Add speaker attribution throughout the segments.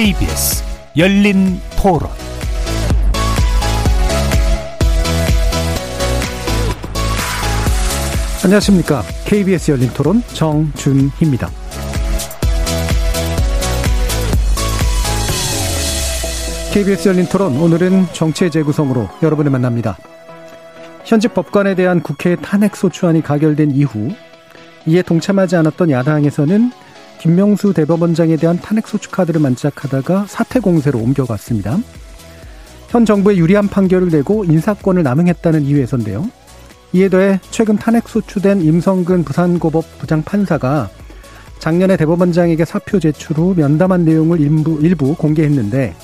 Speaker 1: KBS 열린 토론
Speaker 2: 안녕하십니까. KBS 열린 토론 정준희입니다. KBS 열린 토론 오늘은 정치의 재구성으로 여러분을 만납니다. 현직 법관에 대한 국회 탄핵 소추안이 가결된 이후 이에 동참하지 않았던 야당에서는 김명수 대법원장에 대한 탄핵 소추 카드를 만짝하다가 사퇴 공세로 옮겨갔습니다. 현 정부에 유리한 판결을 내고 인사권을 남용했다는 이유에서인데요. 이에 더해 최근 탄핵 소추된 임성근 부산고법 부장판사가 작년에 대법원장에게 사표 제출 후 면담한 내용을 일부, 일부 공개했는데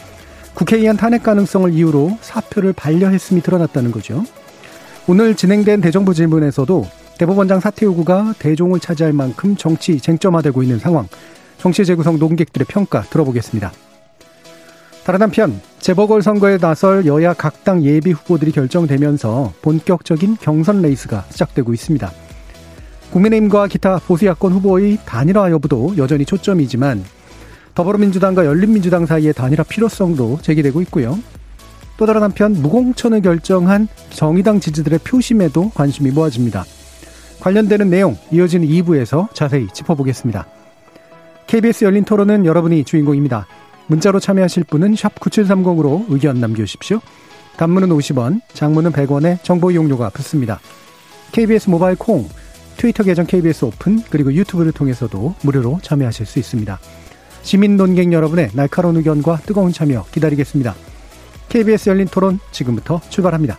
Speaker 2: 국회에 의한 탄핵 가능성을 이유로 사표를 반려했음이 드러났다는 거죠. 오늘 진행된 대정부 질문에서도 대법원장 사퇴 요구가 대종을 차지할 만큼 정치 쟁점화되고 있는 상황, 정치 재구성 논객들의 평가 들어보겠습니다. 다른 한편 재보궐 선거에 나설 여야 각 당 예비 후보들이 결정되면서 본격적인 경선 레이스가 시작되고 있습니다. 국민의힘과 기타 보수 야권 후보의 단일화 여부도 여전히 초점이지만 더불어민주당과 열린민주당 사이의 단일화 필요성도 제기되고 있고요. 또 다른 한편 무공천을 결정한 정의당 지지들의 표심에도 관심이 모아집니다. 관련되는 내용 이어지는 2부에서 자세히 짚어보겠습니다. KBS 열린 토론은 여러분이 주인공입니다. 문자로 참여하실 분은 9730으로 의견 남겨주십시오. 단문은 50원, 장문은 100원에 정보 이용료가 붙습니다. KBS 모바일 콩, 트위터 계정 KBS 오픈, 그리고 유튜브를 통해서도 무료로 참여하실 수 있습니다. 시민 논객 여러분의 날카로운 의견과 뜨거운 참여 기다리겠습니다. KBS 열린 토론 지금부터 출발합니다.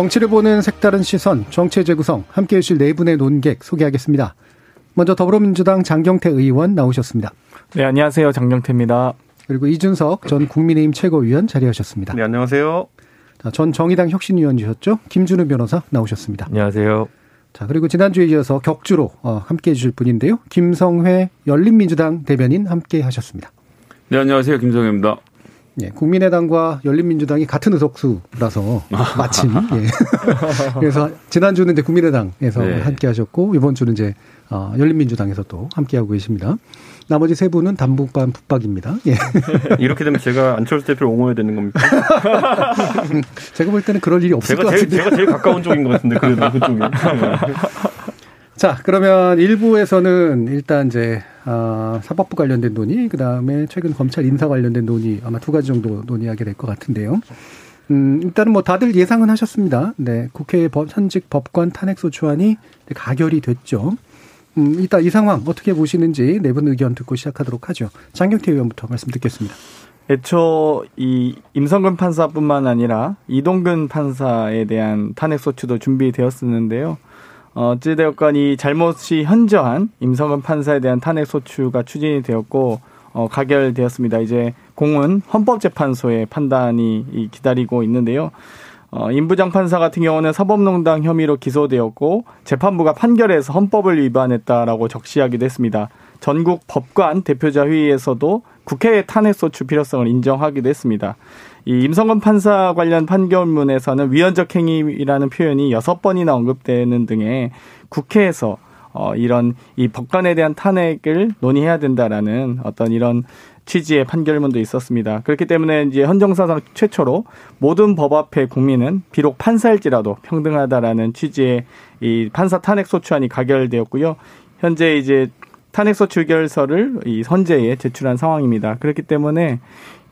Speaker 2: 정치를 보는 색다른 시선, 정치의 재구성, 함께 해주실 네 분의 논객 소개하겠습니다. 먼저 더불어민주당 장경태 의원 나오셨습니다.
Speaker 3: 네, 안녕하세요. 장경태입니다.
Speaker 2: 그리고 이준석 전 국민의힘 최고위원 자리하셨습니다.
Speaker 4: 네, 안녕하세요.
Speaker 2: 전 정의당 혁신위원이셨죠. 김준우 변호사 나오셨습니다.
Speaker 5: 안녕하세요.
Speaker 2: 자, 그리고 지난주에 이어서 격주로 어, 함께 해주실 분인데요. 김성회 열린민주당 대변인 함께 하셨습니다.
Speaker 5: 네, 안녕하세요. 김성회입니다.
Speaker 2: 예, 국민의당과 열린민주당이 같은 의석수라서 마침 예. 그래서 지난 주는 이제 국민의당에서 네. 함께 하셨고 이번 주는 이제 어, 열린민주당에서 또 함께 하고 계십니다. 나머지 세 분은 단북반 북박입니다. 예.
Speaker 4: 이렇게 되면 제가 안철수 대표를 옹호해야 되는 겁니까?
Speaker 2: 제가 볼 때는 그럴 일이 없을
Speaker 4: 제가
Speaker 2: 것
Speaker 4: 제일,
Speaker 2: 같은데.
Speaker 4: 제가 제일 가까운 쪽인 것 같은데 그래도 그쪽이.
Speaker 2: 자, 그러면 1부에서는 일단 이제 아, 사법부 관련된 논의, 그 다음에 최근 검찰 인사 관련된 논의 아마 두 가지 정도 논의하게 될 것 같은데요. 음, 일단은 뭐 다들 예상은 하셨습니다. 네, 국회 법, 현직 법관 탄핵 소추안이 가결이 됐죠. 음, 일단 이 상황 어떻게 보시는지 네 분 의견 듣고 시작하도록 하죠. 장경태 의원부터 말씀 듣겠습니다.
Speaker 3: 애초 이 임성근 판사뿐만 아니라 이동근 판사에 대한 탄핵 소추도 준비되었었는데요. 어찌되었건 이 잘못이 현저한 임성근 판사에 대한 탄핵 소추가 추진이 되었고 어, 가결되었습니다. 이제 공은 헌법재판소의 판단이 기다리고 있는데요. 어, 임부장 판사 같은 경우는 사법농단 혐의로 기소되었고 재판부가 판결에서 헌법을 위반했다라고 적시하기도 했습니다. 전국 법관 대표자 회의에서도 국회의 탄핵 소추 필요성을 인정하기도 했습니다. 이 임성근 판사 관련 판결문에서는 위헌적 행위라는 표현이 여섯 번이나 언급되는 등의 국회에서 어, 이런 이 법관에 대한 탄핵을 논의해야 된다라는 어떤 이런 취지의 판결문도 있었습니다. 그렇기 때문에 이제 헌정사상 최초로 모든 법 앞에 국민은 비록 판사일지라도 평등하다라는 취지의 이 판사 탄핵 소추안이 가결되었고요. 현재 이제 탄핵 소추 결서를 이 선재에 제출한 상황입니다. 그렇기 때문에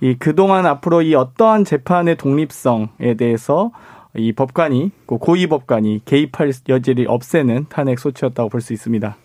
Speaker 3: 이 그동안 앞으로 이 어떠한 재판의 독립성에 대해서 이 법관이 고위 법관이 개입할 여지를 없애는 탄핵 소추였다고 볼 수 있습니다.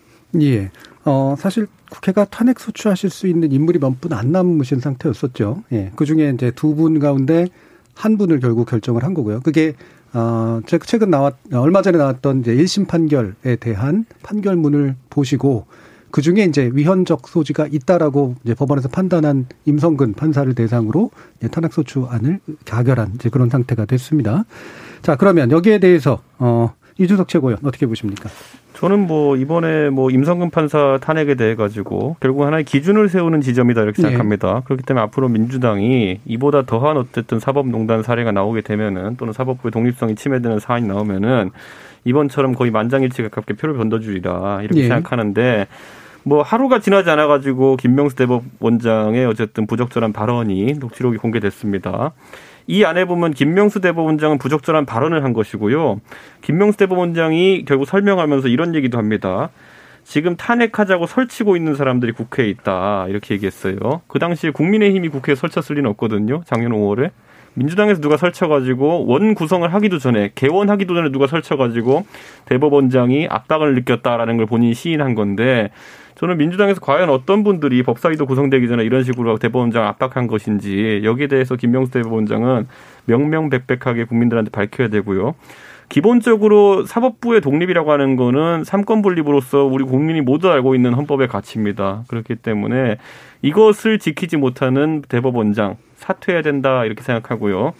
Speaker 2: 예. 어, 사실 국회가 탄핵 소추하실 수 있는 인물이 몇 분 안 남으신 상태였었죠. 예. 그 중에 이제 두 분 가운데 한 분을 결국 결정을 한 거고요. 그게 어, 최근 나왔 얼마 전에 나왔던 이제 1심 판결에 대한 판결문을 보시고 그 중에 이제 위헌적 소지가 있다라고 이제 법원에서 판단한 임성근 판사를 대상으로 탄핵소추안을 가결한 이제 그런 상태가 됐습니다. 자, 그러면 여기에 대해서 어 이준석 최고위원 어떻게 보십니까?
Speaker 4: 저는 뭐 이번에 뭐 임성근 판사 탄핵에 대해 가지고 결국 하나의 기준을 세우는 지점이다 이렇게
Speaker 2: 예.
Speaker 4: 생각합니다. 그렇기 때문에 앞으로 민주당이 이보다 더한 어쨌든 사법농단 사례가 나오게 되면은 또는 사법부의 독립성이 침해되는 사안이 나오면은 이번처럼 거의 만장일치 가깝게 표를 번져주리라 이렇게
Speaker 2: 예.
Speaker 4: 생각하는데 뭐 하루가 지나지 않아 가지고 김명수 대법원장의 어쨌든 부적절한 발언이 녹취록이 공개됐습니다. 이 안에 보면 김명수 대법원장은 부적절한 발언을 한 것이고요. 김명수 대법원장이 결국 설명하면서 이런 얘기도 합니다. 지금 탄핵하자고 설치고 있는 사람들이 국회에 있다. 이렇게 얘기했어요. 그 당시에 국민의힘이 국회에 설쳤을 리는 없거든요. 작년 5월에. 민주당에서 누가 설쳐가지고 원 구성을 하기도 전에 개원하기도 전에 누가 설쳐가지고 대법원장이 압박을 느꼈다라는 걸 본인이 시인한 건데 저는 민주당에서 과연 어떤 분들이 법사위도 구성되기 전에 이런 식으로 대법원장 압박한 것인지 여기에 대해서 김명수 대법원장은 명명백백하게 국민들한테 밝혀야 되고요. 기본적으로 사법부의 독립이라고 하는 거는 삼권 분립으로서 우리 국민이 모두 알고 있는 헌법의 가치입니다. 그렇기 때문에 이것을 지키지 못하는 대법원장 사퇴해야 된다 이렇게 생각하고요.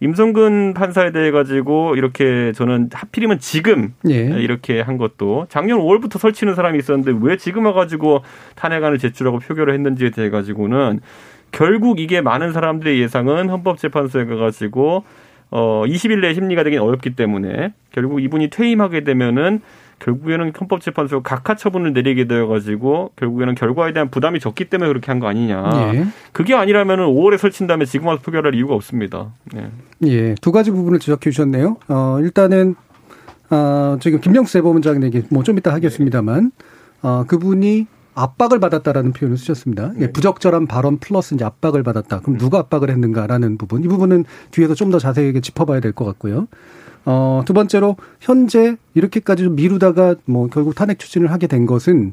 Speaker 4: 임성근 판사에 대해 가지고 이렇게 저는 하필이면 지금
Speaker 2: 예.
Speaker 4: 이렇게 한 것도 작년 5월부터 설치는 사람이 있었는데 왜 지금 와가지고 탄핵안을 제출하고 표결을 했는지에 대해 가지고는 결국 이게 많은 사람들의 예상은 헌법재판소에 가가지고 어 20일 내에 심리가 되긴 어렵기 때문에 결국 이분이 퇴임하게 되면은 결국에는 헌법재판소가 각하 처분을 내리게 되어가지고 결국에는 결과에 대한 부담이 적기 때문에 그렇게 한 거 아니냐.
Speaker 2: 예.
Speaker 4: 그게 아니라면은 5월에 설친 다음에 지금 와서 표결할 이유가 없습니다. 네.
Speaker 2: 예, 두 가지 부분을 지적해 주셨네요. 어, 일단은, 어, 지금 김명수 대법원장 얘기 뭐 좀 이따 하겠습니다만, 어, 그분이 압박을 받았다라는 표현을 쓰셨습니다. 예, 부적절한 발언 플러스 이제 압박을 받았다. 그럼 누가 압박을 했는가라는 부분. 이 부분은 뒤에서 좀 더 자세하게 짚어봐야 될 것 같고요. 어, 두 번째로 현재 이렇게까지 좀 미루다가 뭐 결국 탄핵 추진을 하게 된 것은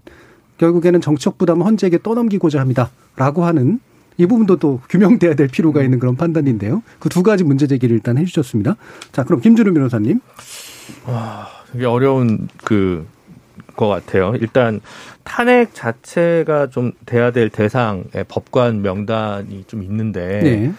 Speaker 2: 결국에는 정치적 부담을 헌재에게 떠넘기고자 합니다라고 하는 이 부분도 또 규명돼야 될 필요가 있는 그런 판단인데요. 그 두 가지 문제 제기를 일단 해주셨습니다. 자, 그럼 김준우 변호사님.
Speaker 6: 되게 어려운 그, 것 같아요. 일단 탄핵 자체가 좀 돼야 될 대상의 법관 명단이 좀 있는데
Speaker 2: 네.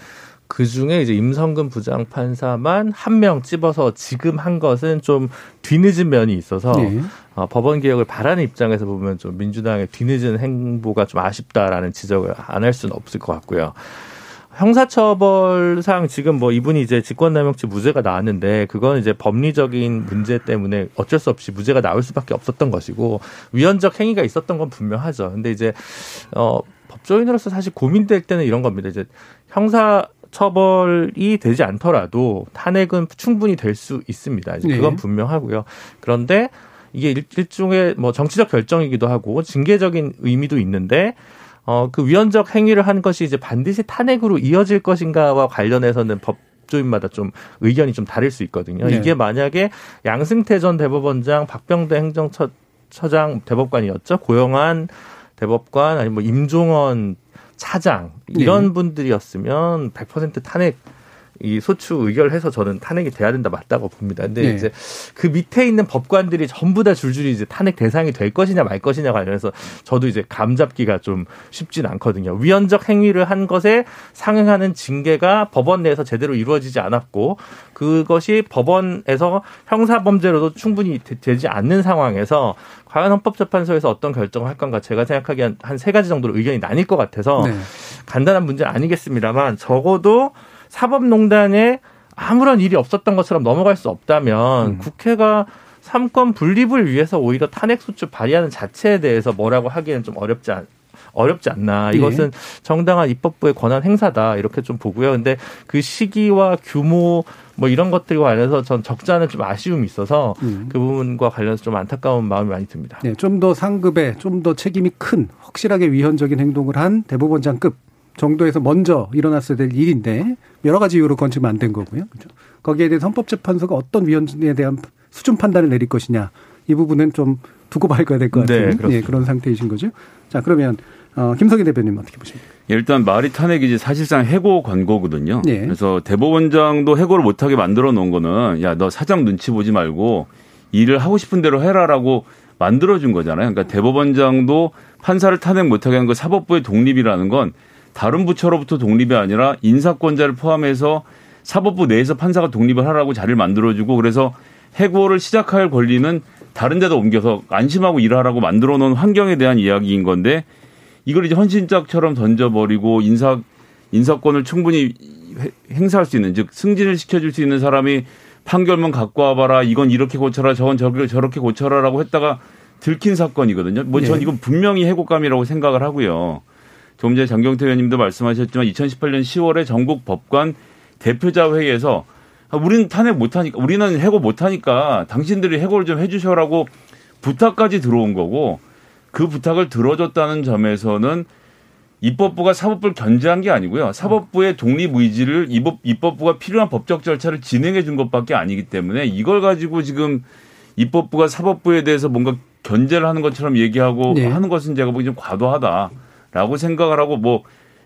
Speaker 6: 그 중에 이제 임성근 부장 판사만 한 명 찝어서 지금 한 것은 좀 뒤늦은 면이 있어서
Speaker 2: 네.
Speaker 6: 어, 법원 개혁을 바라는 입장에서 보면 좀 민주당의 뒤늦은 행보가 좀 아쉽다라는 지적을 안 할 수는 없을 것 같고요. 형사처벌상 지금 뭐 이분이 이제 직권남용죄 무죄가 나왔는데 그건 이제 법리적인 문제 때문에 어쩔 수 없이 무죄가 나올 수밖에 없었던 것이고 위헌적 행위가 있었던 건 분명하죠. 근데 이제 어 법조인으로서 사실 고민될 때는 이런 겁니다. 이제 형사 처벌이 되지 않더라도 탄핵은 충분히 될 수 있습니다. 이제 그건
Speaker 2: 네.
Speaker 6: 분명하고요. 그런데 이게 일- 일종의 뭐 정치적 결정이기도 하고 징계적인 의미도 있는데 어, 그 위헌적 행위를 한 것이 이제 반드시 탄핵으로 이어질 것인가와 관련해서는 법 조인마다 좀 의견이 좀 다를 수 있거든요.
Speaker 2: 네.
Speaker 6: 이게 만약에 양승태 전 대법원장, 박병대 행정처장 대법관이었죠. 고영한 대법관 아니면 뭐 임종원 차장 이런
Speaker 2: 네.
Speaker 6: 분들이었으면 100% 탄핵 이 소추 의결해서 저는 탄핵이 돼야 된다 맞다고 봅니다. 근데
Speaker 2: 네.
Speaker 6: 이제 그 밑에 있는 법관들이 전부 다 줄줄이 이제 탄핵 대상이 될 것이냐 말 것이냐 관련해서 저도 이제 감 잡기가 좀 쉽진 않거든요. 위헌적 행위를 한 것에 상응하는 징계가 법원 내에서 제대로 이루어지지 않았고 그것이 법원에서 형사 범죄로도 충분히 되- 되지 않는 상황에서 과연 헌법재판소에서 어떤 결정을 할 건가 제가 생각하기엔 한 세 가지 정도로 의견이 나뉠 것 같아서
Speaker 2: 네.
Speaker 6: 간단한 문제는 아니겠습니다만 적어도 사법농단에 아무런 일이 없었던 것처럼 넘어갈 수 없다면
Speaker 2: 음.
Speaker 6: 국회가 삼권 분립을 위해서 오히려 탄핵소추 발의하는 자체에 대해서 뭐라고 하기에는 좀 어렵지 않, 어렵지 않나.
Speaker 2: 예.
Speaker 6: 이것은 정당한 입법부의 권한 행사다. 이렇게 좀 보고요. 근데 그 시기와 규모 뭐 이런 것들과 관련해서 전 적지 않은 좀 아쉬움이 있어서
Speaker 2: 음.
Speaker 6: 그 부분과 관련해서 좀 안타까운 마음이 많이 듭니다.
Speaker 2: 네, 좀 더 상급에 좀 더 책임이 큰 확실하게 위헌적인 행동을 한 대법원장급 정도에서 먼저 일어났어야 될 일인데 여러 가지 이유로 그건 지금 안된 거고요. 그죠? 거기에 대해서 헌법재판소가 어떤 위헌에 대한 수준 판단을 내릴 것이냐 이 부분은 좀 두고 봐야 될것
Speaker 6: 네,
Speaker 2: 같은
Speaker 6: 그렇습니다.
Speaker 2: 예, 그런 상태이신 거죠. 자 그러면 어, 김석희 대표님 어떻게 보십니까?
Speaker 5: 일단 말이 탄핵이지 사실상 해고 권고거든요.
Speaker 2: 예.
Speaker 5: 그래서 대법원장도 해고를 못하게 만들어 놓은 거는 야 너 사장 눈치 보지 말고 일을 하고 싶은 대로 해라라고 만들어준 거잖아요. 그러니까 대법원장도 판사를 탄핵 못하게 하는 거 사법부의 독립이라는 건 다른 부처로부터 독립이 아니라 인사권자를 포함해서 사법부 내에서 판사가 독립을 하라고 자리를 만들어주고 그래서 해고를 시작할 권리는 다른 데다 옮겨서 안심하고 일하라고 만들어 놓은 환경에 대한 이야기인 건데 이걸 이제 헌신짝처럼 던져버리고 인사 인사권을 충분히 행사할 수 있는 즉 승진을 시켜줄 수 있는 사람이 판결문 갖고 와봐라 이건 이렇게 고쳐라 저건 저렇게 고쳐라라고 했다가 들킨 사건이거든요. 뭐전 네. 이건 분명히 해고감이라고 생각을 하고요. 조금 전에 장경태 의원님도 말씀하셨지만 2018년 10월에 전국 법관 대표자 회의에서 아, 우리는 탄핵 못하니까 우리는 해고 못하니까 당신들이 해고를 좀 해주셔라고 부탁까지 들어온 거고 그 부탁을 들어줬다는 점에서는 입법부가 사법부를 견제한 게 아니고요. 사법부의 독립 의지를 입법, 입법부가 필요한 법적 절차를 진행해 준 것밖에 아니기 때문에 이걸 가지고 지금 입법부가 사법부에 대해서 뭔가 견제를 하는 것처럼 얘기하고 네. 하는 것은 제가 보기 좀 과도하다 라고 생각을 하고 뭐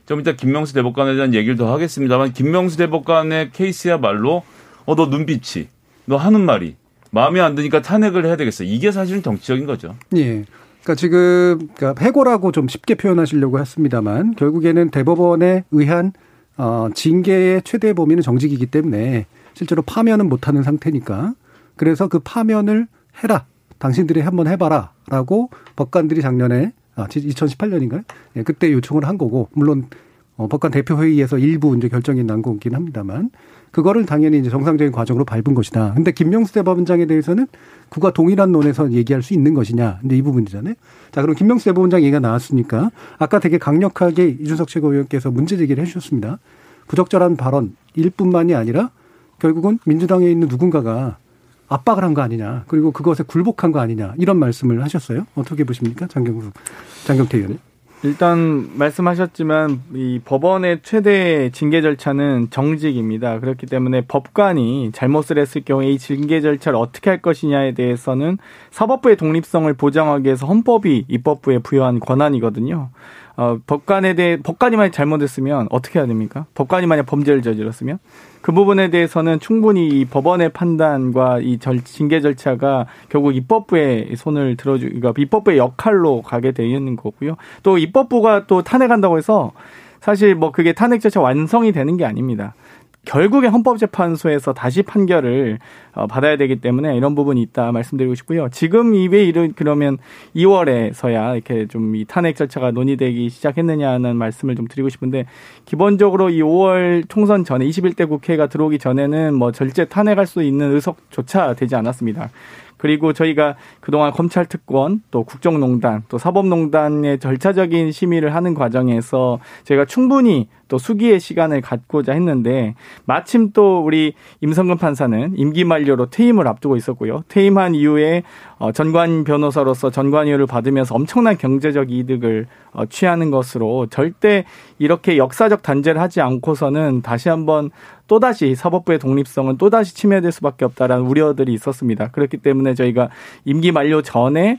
Speaker 5: 좀 이따 김명수 대법관에 대한 얘기를 더 하겠습니다만 김명수 대법관의 케이스야말로 어 너 눈빛이 너 하는 말이 마음에 안 드니까 탄핵을 해야 되겠어. 이게 사실은 정치적인 거죠.
Speaker 2: 예. 그러니까 지금 그러니까 해고라고 좀 쉽게 표현하시려고 했습니다만 결국에는 대법원에 의한 어 징계의 최대 범위는 정직이기 때문에 실제로 파면은 못 하는 상태니까 그래서 그 파면을 해라. 당신들이 한번 해봐라라고 법관들이 작년에 아 2018년인가요? 예, 그때 요청을 한 거고 물론 어, 법관 대표 회의에서 일부 이제 결정이 난 거긴 합니다만 그거를 당연히 이제 정상적인 과정으로 밟은 것이다. 근데 김명수 대법원장에 대해서는 그가 동일한 논에서 얘기할 수 있는 것이냐. 근데 이 부분이잖아요. 자, 그럼 김명수 대법원장 얘기가 나왔으니까 아까 되게 강력하게 이준석 최고위원께서 문제 제기를 해 주셨습니다. 부적절한 발언 일뿐만이 아니라 결국은 민주당에 있는 누군가가 압박을 한 거 아니냐. 그리고 그것에 굴복한 거 아니냐. 이런 말씀을 하셨어요. 어떻게 보십니까? 장경수, 장경태 의원님.
Speaker 3: 일단 말씀하셨지만 이 법원의 최대 징계 절차는 정직입니다. 그렇기 때문에 법관이 잘못을 했을 경우에 이 징계 절차를 어떻게 할 것이냐에 대해서는 사법부의 독립성을 보장하기 위해서 헌법이 입법부에 부여한 권한이거든요. 어, 법관에 대해 법관이 만약 잘못했으면 어떻게 해야 됩니까? 법관이 만약 범죄를 저질렀으면 그 부분에 대해서는 충분히 이 법원의 판단과 이 절, 징계 절차가 결국 입법부의 손을 들어주, 그러니까 입법부의 역할로 가게 되어 있는 거고요. 또 입법부가 또 탄핵한다고 해서 사실 뭐 그게 탄핵 절차 완성이 되는 게 아닙니다. 결국에 헌법재판소에서 다시 판결을 어, 받아야 되기 때문에 이런 부분이 있다 말씀드리고 싶고요. 지금 이왜 이런 그러면 2월에서야 이렇게 좀 이 탄핵 절차가 논의되기 시작했느냐는 말씀을 좀 드리고 싶은데 기본적으로 이 5월 총선 전에 21대 국회가 들어오기 전에는 뭐 절제 탄핵할 수 있는 의석조차 되지 않았습니다. 그리고 저희가 그동안 검찰 특권 또 국정농단 또 사법농단의 절차적인 심의를 하는 과정에서 저희가 충분히 또 수기의 시간을 갖고자 했는데 마침 또 우리 임성근 판사는 임기 만료로 퇴임을 앞두고 있었고요. 퇴임한 이후에 어, 전관 변호사로서 전관료를 받으면서 엄청난 경제적 이득을 어, 취하는 것으로 절대 이렇게 역사적 단죄를 하지 않고서는 다시 한번 또다시 사법부의 독립성은 또다시 침해될 수밖에 없다라는 우려들이 있었습니다. 그렇기 때문에 저희가 임기 만료 전에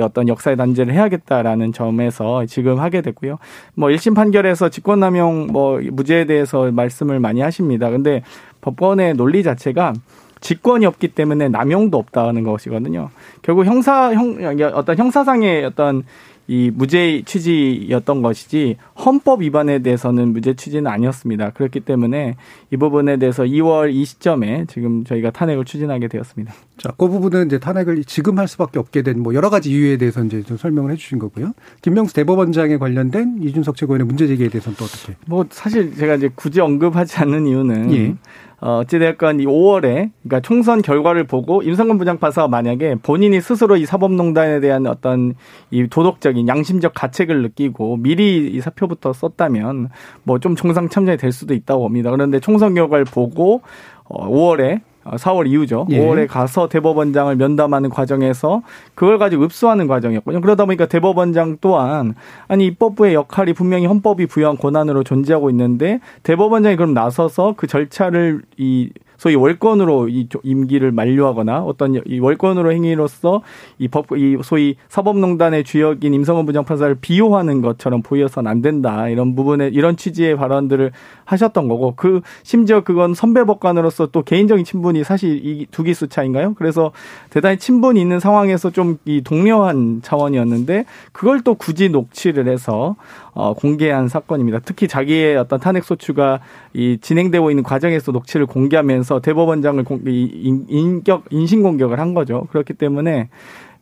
Speaker 3: 어떤 역사의 단죄를 해야겠다라는 점에서 지금 하게 됐고요. 뭐 1심 판결에서 직권남용 뭐 무죄에 대해서 말씀을 많이 하십니다. 근데 법원의 논리 자체가 직권이 없기 때문에 남용도 없다는 것이거든요. 결국 형사 형 어떤 형사상의 어떤 이 무죄 취지였던 것이지 헌법 위반에 대해서는 무죄 취지는 아니었습니다. 그렇기 때문에 이 부분에 대해서 2월 이 시점에 지금 저희가 탄핵을 추진하게 되었습니다.
Speaker 2: 자, 그 부분은 이제 탄핵을 지금 할 수밖에 없게 된 뭐 여러 가지 이유에 대해서 이제 좀 설명을 해주신 거고요. 김명수 대법원장에 관련된 이준석 최고위원의 문제 제기에 대해서는 또 어떻게?
Speaker 3: 뭐 사실 제가 이제 굳이 언급하지 않는 이유는 예. 어, 어찌됐건 이 5월에, 그러니까 총선 결과를 보고 임성근 부장판사가 만약에 본인이 스스로 이 사법농단에 대한 어떤 이 도덕적인 양심적 가책을 느끼고 미리 이 사표부터 썼다면 뭐 좀 총상 참전이 될 수도 있다고 봅니다. 그런데 총선 결과를 보고 어, 5월에 4월 어, 이후죠. 예. 5월에 가서 대법원장을 면담하는 과정에서 그걸 가지고 읍수하는 과정이었거든요. 그러다 보니까 대법원장 또한 아니 입법부의 역할이 분명히 헌법이 부여한 권한으로 존재하고 있는데 대법원장이 그럼 나서서 그 절차를 이 소위 월권으로 이 임기를 만료하거나 어떤 이 월권으로 행위로서 이 법 이 소위 사법농단의 주역인 임성원 부장판사를 비호하는 것처럼 보여서는 안 된다 이런 부분에 이런 취지의 발언들을 하셨던 거고 그 심지어 그건 선배 법관으로서 또 개인적인 친분이 사실 이 두 기수 차인가요? 그래서 대단히 친분이 있는 상황에서 좀 이 동료한 차원이었는데 그걸 또 굳이 녹취를 해서 어, 공개한 사건입니다. 특히 자기의 어떤 탄핵 소추가 이 진행되고 있는 과정에서 녹취를 공개하면서 대법원장을 공, 이, 인격 인신 공격을 한 거죠. 그렇기 때문에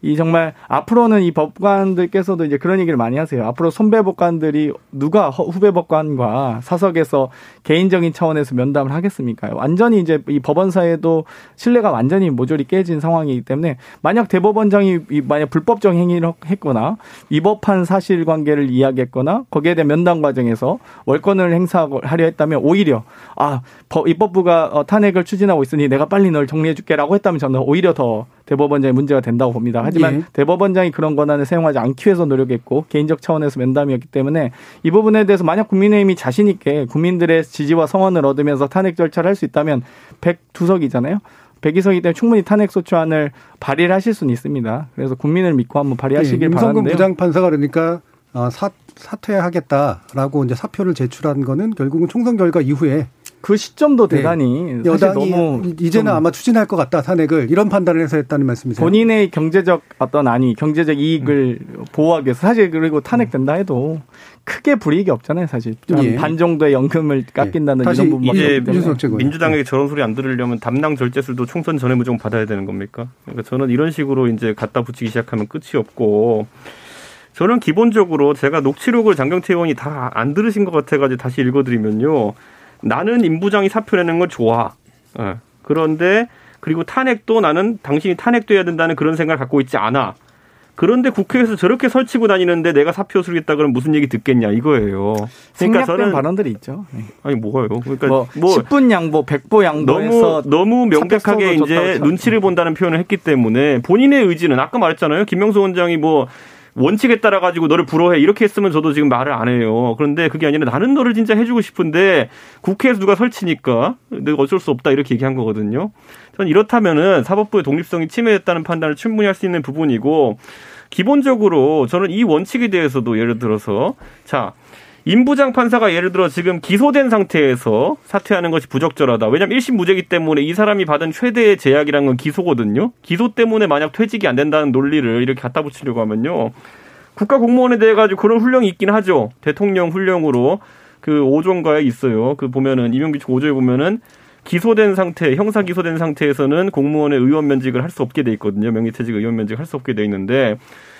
Speaker 3: 이 정말 앞으로는 이 법관들께서도 이제 그런 얘기를 많이 하세요. 앞으로 선배 법관들이 누가 후배 법관과 사석에서 개인적인 차원에서 면담을 하겠습니까? 완전히 이제 이 법원사에도 신뢰가 완전히 모조리 깨진 상황이기 때문에 만약 대법원장이 만약 불법적 행위를 했거나 위법한 사실관계를 이야기했거나 거기에 대한 면담 과정에서 월권을 행사하려 했다면 오히려 아 입법부가 어, 탄핵을 추진하고 있으니 내가 빨리 널 정리해줄게라고 했다면 저는 오히려 더 대법원장이 문제가 된다고 봅니다. 하지만 예. 대법원장이 그런 권한을 사용하지 않기 위해서 노력했고 개인적 차원에서 면담이었기 때문에 이 부분에 대해서 만약 국민의힘이 자신 있게 국민들의 지지와 성원을 얻으면서 탄핵 절차를 할 수 있다면 102석이잖아요. 102석이기 때문에 충분히 탄핵 소추안을 발의를 하실 수는 있습니다. 그래서 국민을 믿고 한번 발의하시길 예,
Speaker 2: 바라는데요. 임성근 부장판사가 그러니까 어, 사, 사퇴하겠다라고 이제 사표를 제출한 거는 결국은 총선 결과 이후에
Speaker 3: 그 시점도 네. 대단히 네.
Speaker 2: 여당이 너무 이제는 아마 추진할 것 같다 탄핵을 이런 판단을 해서 했다는 말씀이세요?
Speaker 3: 본인의 경제적 어떤 아니 경제적 이익을 음. 보호하기 위해서 사실 그리고 탄핵된다 해도 크게 불이익이 없잖아요 사실 예. 반 정도의 연금을 깎인다는 예. 이런 부분밖에
Speaker 4: 이제 민주당에게 저런 소리 안 들으려면 담당 절제술도 총선 전에 무조건 받아야 되는 겁니까? 그러니까 저는 이런 식으로 이제 갖다 붙이기 시작하면 끝이 없고 저는 기본적으로 제가 녹취록을 장경태 의원이 다 안 들으신 것 같아가지고 다시 읽어드리면요. 나는 임 부장이 사표 내는 건 좋아. 예. 그런데 그리고 탄핵도 나는 당신이 탄핵돼야 된다는 그런 생각을 갖고 있지 않아. 그런데 국회에서 저렇게 설치고 다니는데 내가 사표 쓰겠다 그러면 무슨 얘기 듣겠냐 이거예요.
Speaker 3: 그러니까 저는 발언들이 있죠. 네.
Speaker 4: 아니 뭐가요?
Speaker 3: 그러니까 뭐, 뭐 10분 양보, 100보 양보해서
Speaker 4: 너무 너무 명백하게 이제 눈치를 본다는 표현을 했기 때문에 본인의 의지는 아까 말했잖아요. 김명수 원장이 뭐 원칙에 따라 가지고 너를 불허해 이렇게 했으면 저도 지금 말을 안 해요. 그런데 그게 아니라 나는 너를 진짜 해주고 싶은데 국회에서 누가 설치니까 내가 어쩔 수 없다 이렇게 얘기한 거거든요. 저는 이렇다면은 사법부의 독립성이 침해됐다는 판단을 충분히 할 수 있는 부분이고 기본적으로 저는 이 원칙에 대해서도 예를 들어서 자 임부장 판사가 예를 들어 지금 기소된 상태에서 사퇴하는 것이 부적절하다. 왜냐하면 1심 무죄기 때문에 이 사람이 받은 최대의 제약이란 건 기소거든요. 기소 때문에 만약 퇴직이 안 된다는 논리를 이렇게 갖다 붙이려고 하면요. 국가 공무원에 대해 가지고 그런 훈령이 있긴 하죠. 대통령 훈령으로 그 5조인가에 있어요. 그 보면은 임용규칙 5조에 보면은 기소된 상태, 형사 기소된 상태에서는 공무원의 의원 면직을 할 수 없게 돼 있거든요. 명예퇴직 의원 면직을 할수 없게 돼 있는데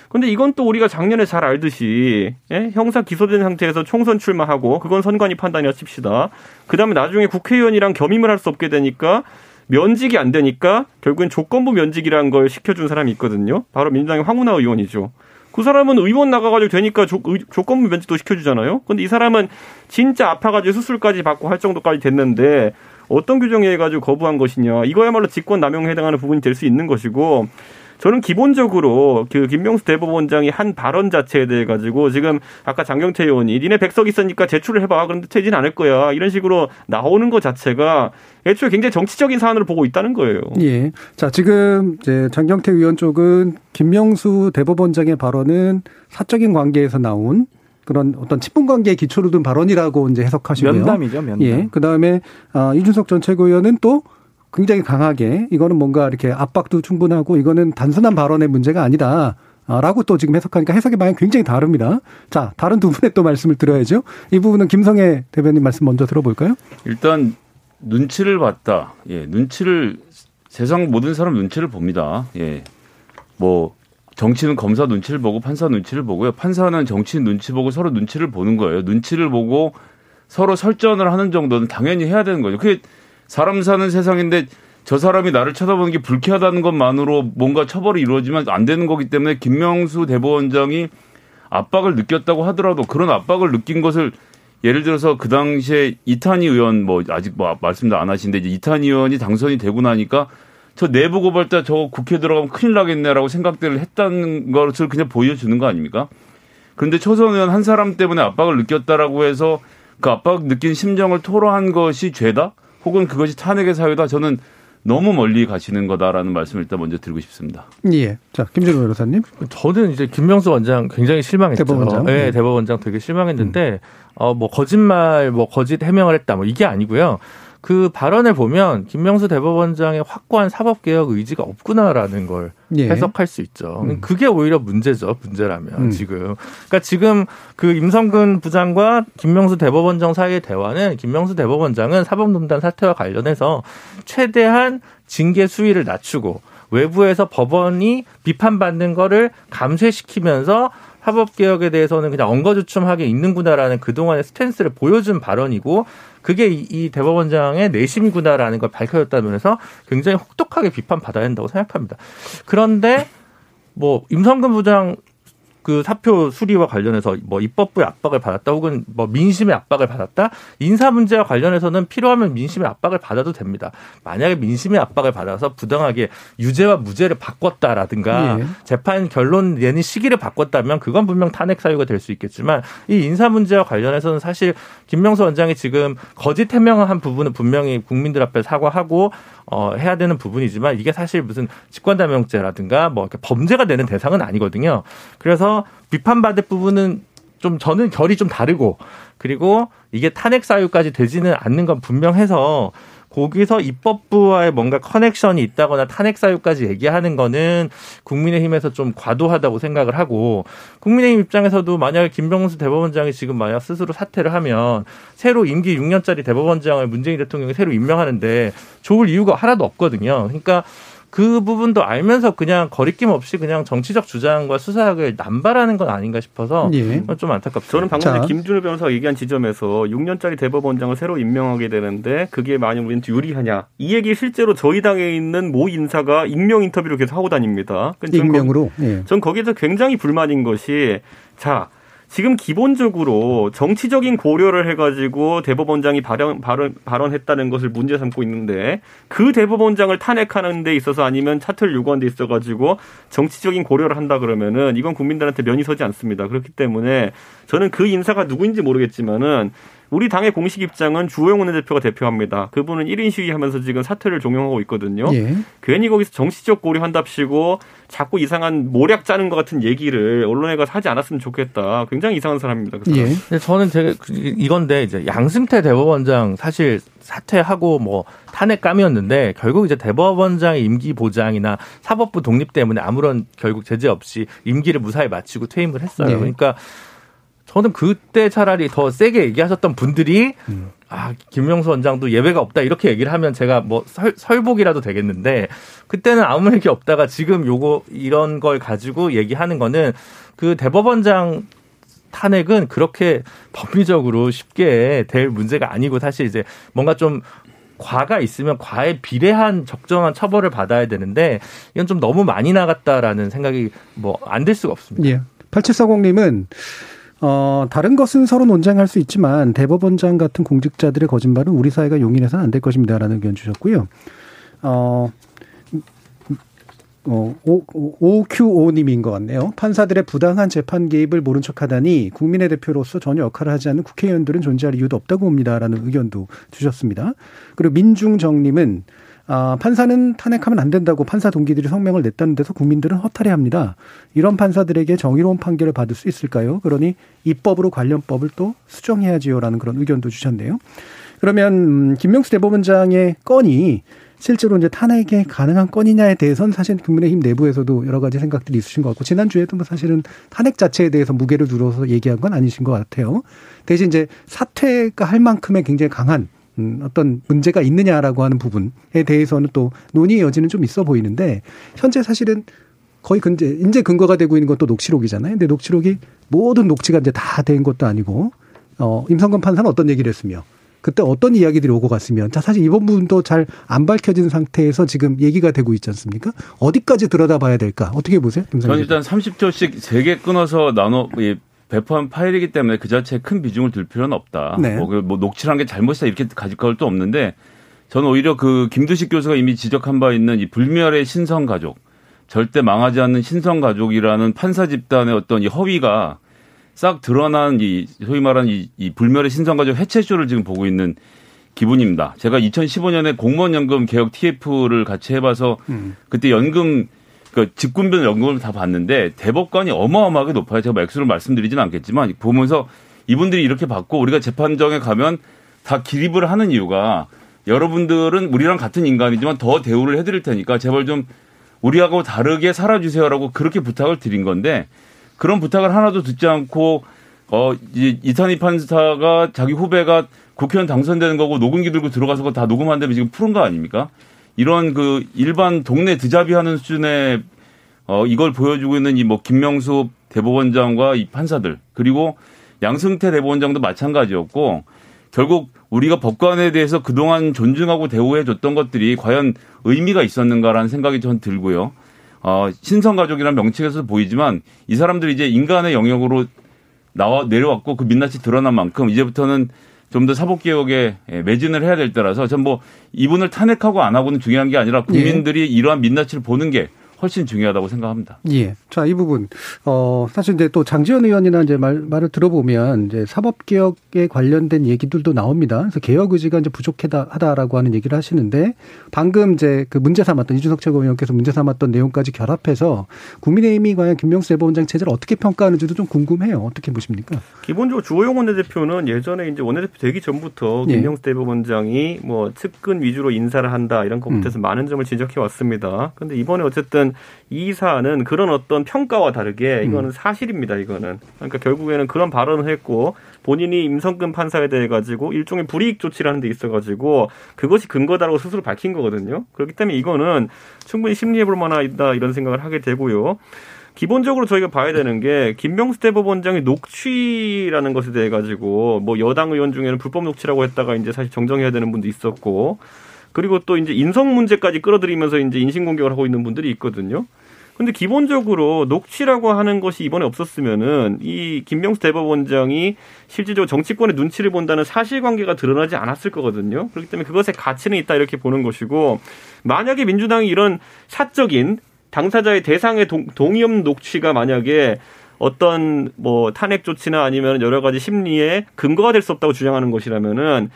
Speaker 4: 근데 이건 또 우리가 작년에 잘 알듯이 예? 형사 기소된 상태에서 총선 출마하고 그건 선관위 판단이라 칩시다. 그다음에 나중에 국회의원이랑 겸임을 할 수 없게 되니까 면직이 안 되니까 결국엔 조건부 면직이라는 걸 시켜준 사람이 있거든요. 바로 민주당의 황운하 의원이죠. 그 사람은 의원 나가가지고 되니까 조, 조건부 면직도 시켜주잖아요. 근데 이 사람은 진짜 아파가지고 수술까지 받고 할 정도까지 됐는데 어떤 규정에 해가지고 거부한 것이냐. 이거야말로 직권 남용에 해당하는 부분이 될 수 있는 것이고 저는 기본적으로 그 김명수 대법원장이 한 발언 자체에 대해 가지고 지금 아까 장경태 의원이 니네 백석 있으니까 제출을 해봐 그런데 퇴진 않을 거야 이런 식으로 나오는 것 자체가 애초에 굉장히 정치적인 사안으로 보고 있다는 거예요.
Speaker 2: 예. 자 지금 이제 장경태 의원 쪽은 김명수 대법원장의 발언은 사적인 관계에서 나온 그런 어떤 친분 관계에 기초로 둔 발언이라고 이제 해석하시고요.
Speaker 3: 면담이죠, 면담.
Speaker 2: 예. 그다음에 아 이준석 전 최고위원은 또 굉장히 강하게 이거는 뭔가 이렇게 압박도 충분하고 이거는 단순한 발언의 문제가 아니다. 라고 또 지금 해석하니까 해석의 방향이 굉장히 다릅니다. 자, 다른 두 분의 또 말씀을 들어야죠. 이 부분은 김성애 대변인 말씀 먼저 들어볼까요?
Speaker 5: 일단 눈치를 봤다. 예, 눈치를 세상 모든 사람 눈치를 봅니다. 예. 뭐 정치는 검사 눈치를 보고 판사 눈치를 보고요. 판사는 정치인 눈치 보고 서로 눈치를 보는 거예요. 눈치를 보고 서로 설전을 하는 정도는 당연히 해야 되는 거죠. 그게 사람 사는 세상인데 저 사람이 나를 쳐다보는 게 불쾌하다는 것만으로 뭔가 처벌이 이루어지면 안 되는 거기 때문에 김명수 대법원장이 압박을 느꼈다고 하더라도 그런 압박을 느낀 것을 예를 들어서 그 당시에 이탄희 의원 뭐 아직 뭐 말씀도 안 하신데 이제 이탄희 의원이 당선이 되고 나니까 저 내부 고발 때저 국회 들어가면 큰일 나겠네라고 생각들을 했다는 것을 그냥 보여주는 거 아닙니까? 그런데 초선 의원 한 사람 때문에 압박을 느꼈다라고 해서 그 압박 느낀 심정을 토로한 것이 죄다? 혹은 그것이 탄핵의 사유다. 저는 너무 멀리 가시는 거다라는 말씀을 일단 먼저 드리고 싶습니다.
Speaker 2: 예. 자, 김준호 변호사님.
Speaker 6: 저는 이제 김명수 원장 굉장히 실망했죠.
Speaker 2: 대법원장?
Speaker 6: 네,
Speaker 2: 음.
Speaker 6: 대법원장 되게 실망했는데 어뭐 거짓말 뭐 거짓 해명을 했다 뭐 이게 아니고요. 그 발언을 보면 김명수 대법원장의 확고한 사법 개혁 의지가 없구나라는 걸
Speaker 2: 예.
Speaker 6: 해석할 수 있죠.
Speaker 2: 음.
Speaker 6: 그게 오히려 문제죠. 문제라면
Speaker 2: 음.
Speaker 6: 지금. 그러니까 지금 그 임성근 부장과 김명수 대법원장 사이의 대화는 김명수 대법원장은 사법농단 사태와 관련해서 최대한 징계 수위를 낮추고 외부에서 법원이 비판받는 거를 감쇄시키면서 사법 개혁에 대해서는 그냥 엉거주춤하게 있는구나라는 그동안의 스탠스를 보여준 발언이고 그게 이, 이 대법원장의 내심이구나라는 걸 밝혀졌다는 면에서 굉장히 혹독하게 비판받아야 한다고 생각합니다. 그런데 뭐 임성근 부장 그 사표 수리와 관련해서 뭐 입법부의 압박을 받았다 혹은 뭐 민심의 압박을 받았다 인사 문제와 관련해서는 필요하면 민심의 압박을 받아도 됩니다. 만약에 민심의 압박을 받아서 부당하게 유죄와 무죄를 바꿨다라든가
Speaker 2: 예.
Speaker 6: 재판 결론 내는 시기를 바꿨다면 그건 분명 탄핵 사유가 될 수 있겠지만 이 인사 문제와 관련해서는 사실 김명수 원장이 지금 거짓 해명을 한 부분은 분명히 국민들 앞에 사과하고 어, 해야 되는 부분이지만 이게 사실 무슨 직권남용죄라든가 뭐 이렇게 범죄가 되는 대상은 아니거든요. 그래서 비판받을 부분은 좀 저는 결이 좀 다르고 그리고 이게 탄핵 사유까지 되지는 않는 건 분명해서 거기서 입법부와의 뭔가 커넥션이 있다거나 탄핵 사유까지 얘기하는 거는 국민의힘에서 좀 과도하다고 생각을 하고 국민의힘 입장에서도 만약에 김병수 대법원장이 지금 만약 스스로 사퇴를 하면 새로 임기 6년짜리 대법원장을 문재인 대통령이 새로 임명하는데 좋을 이유가 하나도 없거든요. 그러니까 그 부분도 알면서 그냥 거리낌 없이 그냥 정치적 주장과 수사학을 남발하는 건 아닌가 싶어서
Speaker 2: 예.
Speaker 6: 좀 안타깝죠.
Speaker 4: 저는 방금
Speaker 2: 자.
Speaker 4: 전에 김준호 변호사가 얘기한 지점에서 6년짜리 대법원장을 새로 임명하게 되는데 그게 만약 우리한테 유리하냐 이 얘기 실제로 저희 당에 있는 모 인사가 익명 인터뷰를 계속 하고 다닙니다. 근데 전
Speaker 2: 익명으로. 예.
Speaker 4: 전 거기서 굉장히 불만인 것이 자 지금 기본적으로 정치적인 고려를 해가지고 대법원장이 발언, 발언, 발언했다는 것을 문제 삼고 있는데 그 대법원장을 탄핵하는 데 있어서 아니면 차트를 요구하는 데 있어가지고 정치적인 고려를 한다 그러면은 이건 국민들한테 면이 서지 않습니다. 그렇기 때문에 저는 그 인사가 누구인지 모르겠지만은 우리 당의 공식 입장은 주호영 원내대표가 대표합니다. 그분은 1인 시위하면서 지금 사퇴를 종용하고 있거든요.
Speaker 2: 예.
Speaker 4: 괜히 거기서 정치적 고려한답시고 자꾸 이상한 모략 짜는 것 같은 얘기를 언론에 가서 하지 않았으면 좋겠다. 굉장히 이상한 사람입니다. 그 사람.
Speaker 2: 예.
Speaker 6: 저는 되게 그- 이건데 이제 양승태 대법원장 사실 사퇴하고 뭐 탄핵감이었는데 결국 이제 대법원장의 임기 보장이나 사법부 독립 때문에 아무런 결국 제재 없이 임기를 무사히 마치고 퇴임을 했어요.
Speaker 2: 네.
Speaker 6: 그러니까 저는 그때 차라리 더 세게 얘기하셨던 분들이
Speaker 2: 음.
Speaker 6: 아 김명수 원장도 예외가 없다 이렇게 얘기를 하면 제가 뭐 설, 설복이라도 되겠는데 그때는 아무 얘기 없다가 지금 요거 이런 걸 가지고 얘기하는 거는 그 대법원장 탄핵은 그렇게 법리적으로 쉽게 될 문제가 아니고 사실 이제 뭔가 좀 과가 있으면 과에 비례한 적정한 처벌을 받아야 되는데 이건 좀 너무 많이 나갔다라는 생각이 뭐안될 수가 없습니다.
Speaker 2: 예. 8740님은 어, 다른 것은 서로 논쟁할 수 있지만 대법원장 같은 공직자들의 거짓말은 우리 사회가 용인해서는 안 될 것입니다라는 의견 주셨고요. 어, 어, OQ5님인 것 같네요. 판사들의 부당한 재판 개입을 모른 척 하다니 국민의 대표로서 전혀 역할을 하지 않는 국회의원들은 존재할 이유도 없다고 봅니다라는 의견도 주셨습니다. 그리고 민중정님은 아, 판사는 탄핵하면 안 된다고 판사 동기들이 성명을 냈다는 데서 국민들은 허탈해 합니다. 이런 판사들에게 정의로운 판결을 받을 수 있을까요? 그러니 입법으로 관련 법을 또 수정해야지요라는 그런 의견도 주셨네요. 그러면 음, 김명수 대법원장의 건이 실제로 이제 탄핵에 가능한 건이냐에 대해서는 사실 국민의힘 내부에서도 여러 가지 생각들이 있으신 것 같고 지난 주에도 뭐 사실은 탄핵 자체에 대해서 무게를 두어서 얘기한 건 아니신 것 같아요. 대신 이제 사퇴가 할 만큼의 굉장히 강한 음, 어떤 문제가 있느냐라고 하는 부분에 대해서는 또 논의의 여지는 좀 있어 보이는데 현재 사실은 거의 근제 이제 근거가 되고 있는 것도 녹취록이잖아요. 근데 녹취록이 모든 녹취가 이제 다 된 것도 아니고 어 임성근 판사는 어떤 얘기를 했으며 그때 어떤 이야기들이 오고 갔으면 자 사실 이번 부분도 잘 안 밝혀진 상태에서 지금 얘기가 되고 있지 않습니까? 어디까지 들여다봐야 될까? 어떻게 보세요? 김상현
Speaker 5: 저는 일단 30조씩 3개 끊어서 나눠 이 배포한 파일이기 때문에 그 자체에 큰 비중을 둘 필요는 없다.
Speaker 2: 네.
Speaker 5: 뭐, 그뭐 녹취한 게 잘못이다 이렇게 가질 것도 없는데 저는 오히려 그 김두식 교수가 이미 지적한 바 있는 이 불멸의 신성 가족, 절대 망하지 않는 신성 가족이라는 판사 집단의 어떤 이 허위가 싹 드러난 이 소위 말하는 이, 이 불멸의 신성 가족 해체쇼를 지금 보고 있는 기분입니다. 제가 2015년에 공무원 연금 개혁 TF를 같이 해봐서
Speaker 2: 음.
Speaker 5: 그때 연금 그 직군별 연금을 다 봤는데 대법관이 어마어마하게 높아요. 제가 액수를 말씀드리지는 않겠지만 보면서 이분들이 이렇게 받고 우리가 재판정에 가면 다 기립을 하는 이유가 여러분들은 우리랑 같은 인간이지만 더 대우를 해드릴 테니까 제발 좀 우리하고 다르게 살아주세요라고 그렇게 부탁을 드린 건데 그런 부탁을 하나도 듣지 않고 어 이탄희 판사가 자기 후배가 국회의원 당선되는 거고 녹음기 들고 들어가서 다 녹음한다면 지금 푸른 거 아닙니까? 이런 그 일반 동네 드자비 하는 수준의 어 이걸 보여주고 있는 이 뭐 김명수 대법원장과 이 판사들 그리고 양승태 대법원장도 마찬가지였고 결국 우리가 법관에 대해서 그동안 존중하고 대우해 줬던 것들이 과연 의미가 있었는가라는 생각이 전 들고요. 어, 신성가족이라는 명칭에서 보이지만 이 사람들이 이제 인간의 영역으로 나와 내려왔고 그 민낯이 드러난 만큼 이제부터는 좀 더 사법개혁에 예, 매진을 해야 될 때라서 전 뭐 이분을 탄핵하고 안 하고는 중요한 게 아니라 국민들이 이러한 민낯을 보는 게 훨씬 중요하다고 생각합니다.
Speaker 2: 예. 자, 이 부분. 어, 사실 이제 또 장지원 의원이나 이제 말, 말을 들어보면 이제 사법개혁에 관련된 얘기들도 나옵니다. 그래서 개혁 의지가 이제 부족하다, 하다라고 하는 얘기를 하시는데 방금 이제 그 문제 삼았던 이준석 최고위원께서 문제 삼았던 내용까지 결합해서 국민의힘이 과연 김명수 대법원장 체제를 어떻게 평가하는지도 좀 궁금해요. 어떻게 보십니까?
Speaker 4: 기본적으로 주호영 원내대표는 예전에 이제 원내대표 되기 전부터
Speaker 2: 예.
Speaker 4: 김명수 대법원장이 뭐 측근 위주로 인사를 한다 이런 것부터
Speaker 2: 음.
Speaker 4: 많은 점을 지적해 왔습니다. 근데 이번에 어쨌든 이 사안은 그런 어떤 평가와 다르게
Speaker 2: 음.
Speaker 4: 이거는 사실입니다. 이거는 그러니까 결국에는 그런 발언을 했고 본인이 임성근 판사에 대해 가지고 일종의 불이익 조치를 하는 데 있어 가지고 그것이 근거다라고 스스로 밝힌 거거든요. 그렇기 때문에 이거는 충분히 심리해 볼 만하다 이런 생각을 하게 되고요. 기본적으로 저희가 봐야 되는 게 김명수 대법원장의 녹취라는 것에 대해 가지고 뭐 여당 의원 중에는 불법 녹취라고 했다가 이제 사실 정정해야 되는 분도 있었고 그리고 또 이제 인성 문제까지 끌어들이면서 이제 인신 공격을 하고 있는 분들이 있거든요. 근데 기본적으로 녹취라고 하는 것이 이번에 없었으면은 이 김명수 대법원장이 실질적으로 정치권의 눈치를 본다는 사실관계가 드러나지 않았을 거거든요. 그렇기 때문에 그것에 가치는 있다 이렇게 보는 것이고 만약에 민주당이 이런 사적인 당사자의 대상의 동, 동의 없는 녹취가 만약에 어떤 뭐 탄핵 조치나 아니면 여러 가지 심리에 근거가 될 수 없다고 주장하는 것이라면은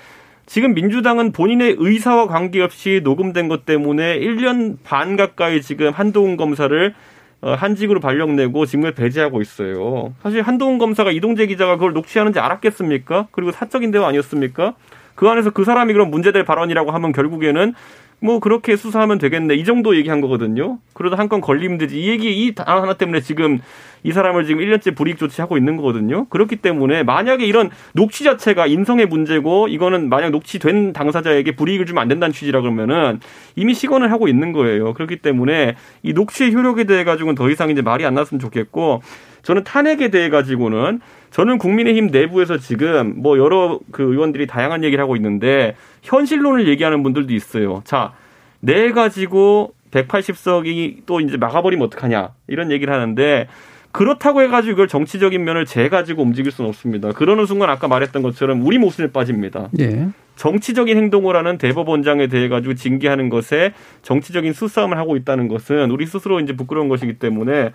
Speaker 4: 지금 민주당은 본인의 의사와 관계없이 녹음된 것 때문에 1년 반 가까이 지금 한동훈 검사를 어, 한직으로 발령내고 직무에 배제하고 있어요. 사실 한동훈 검사가 이동재 기자가 그걸 녹취하는지 알았겠습니까? 그리고 사적인 대화 아니었습니까? 그 안에서 그 사람이 그럼 문제될 발언이라고 하면 결국에는 뭐 그렇게 수사하면 되겠네 이 정도 얘기한 거거든요. 그러다 한 건 걸리면 되지. 이 얘기 이 단어 하나 때문에 지금 이 사람을 지금 1년째 불이익 조치하고 있는 거거든요. 그렇기 때문에 만약에 이런 녹취 자체가 인성의 문제고 이거는 만약 녹취된 당사자에게 불이익을 주면 안 된다는 취지라 그러면은 이미 시건을 하고 있는 거예요. 그렇기 때문에 이 녹취의 효력에 대해 가지고는 더 이상 이제 말이 안 났으면 좋겠고 저는 탄핵에 대해 가지고는 저는 국민의힘 내부에서 지금 뭐 여러 그 의원들이 다양한 얘기를 하고 있는데 현실론을 얘기하는 분들도 있어요. 자, 내 가지고 180석이 또 이제 막아버리면 어떡하냐 이런 얘기를 하는데 그렇다고 해가지고 이걸 정치적인 면을 재 가지고 움직일 수는 없습니다. 그러는 순간 아까 말했던 것처럼 우리 모순에 빠집니다.
Speaker 2: 예.
Speaker 4: 정치적인 행동을 하는 대법원장에 대해 가지고 징계하는 것에 정치적인 수싸움을 하고 있다는 것은 우리 스스로 이제 부끄러운 것이기 때문에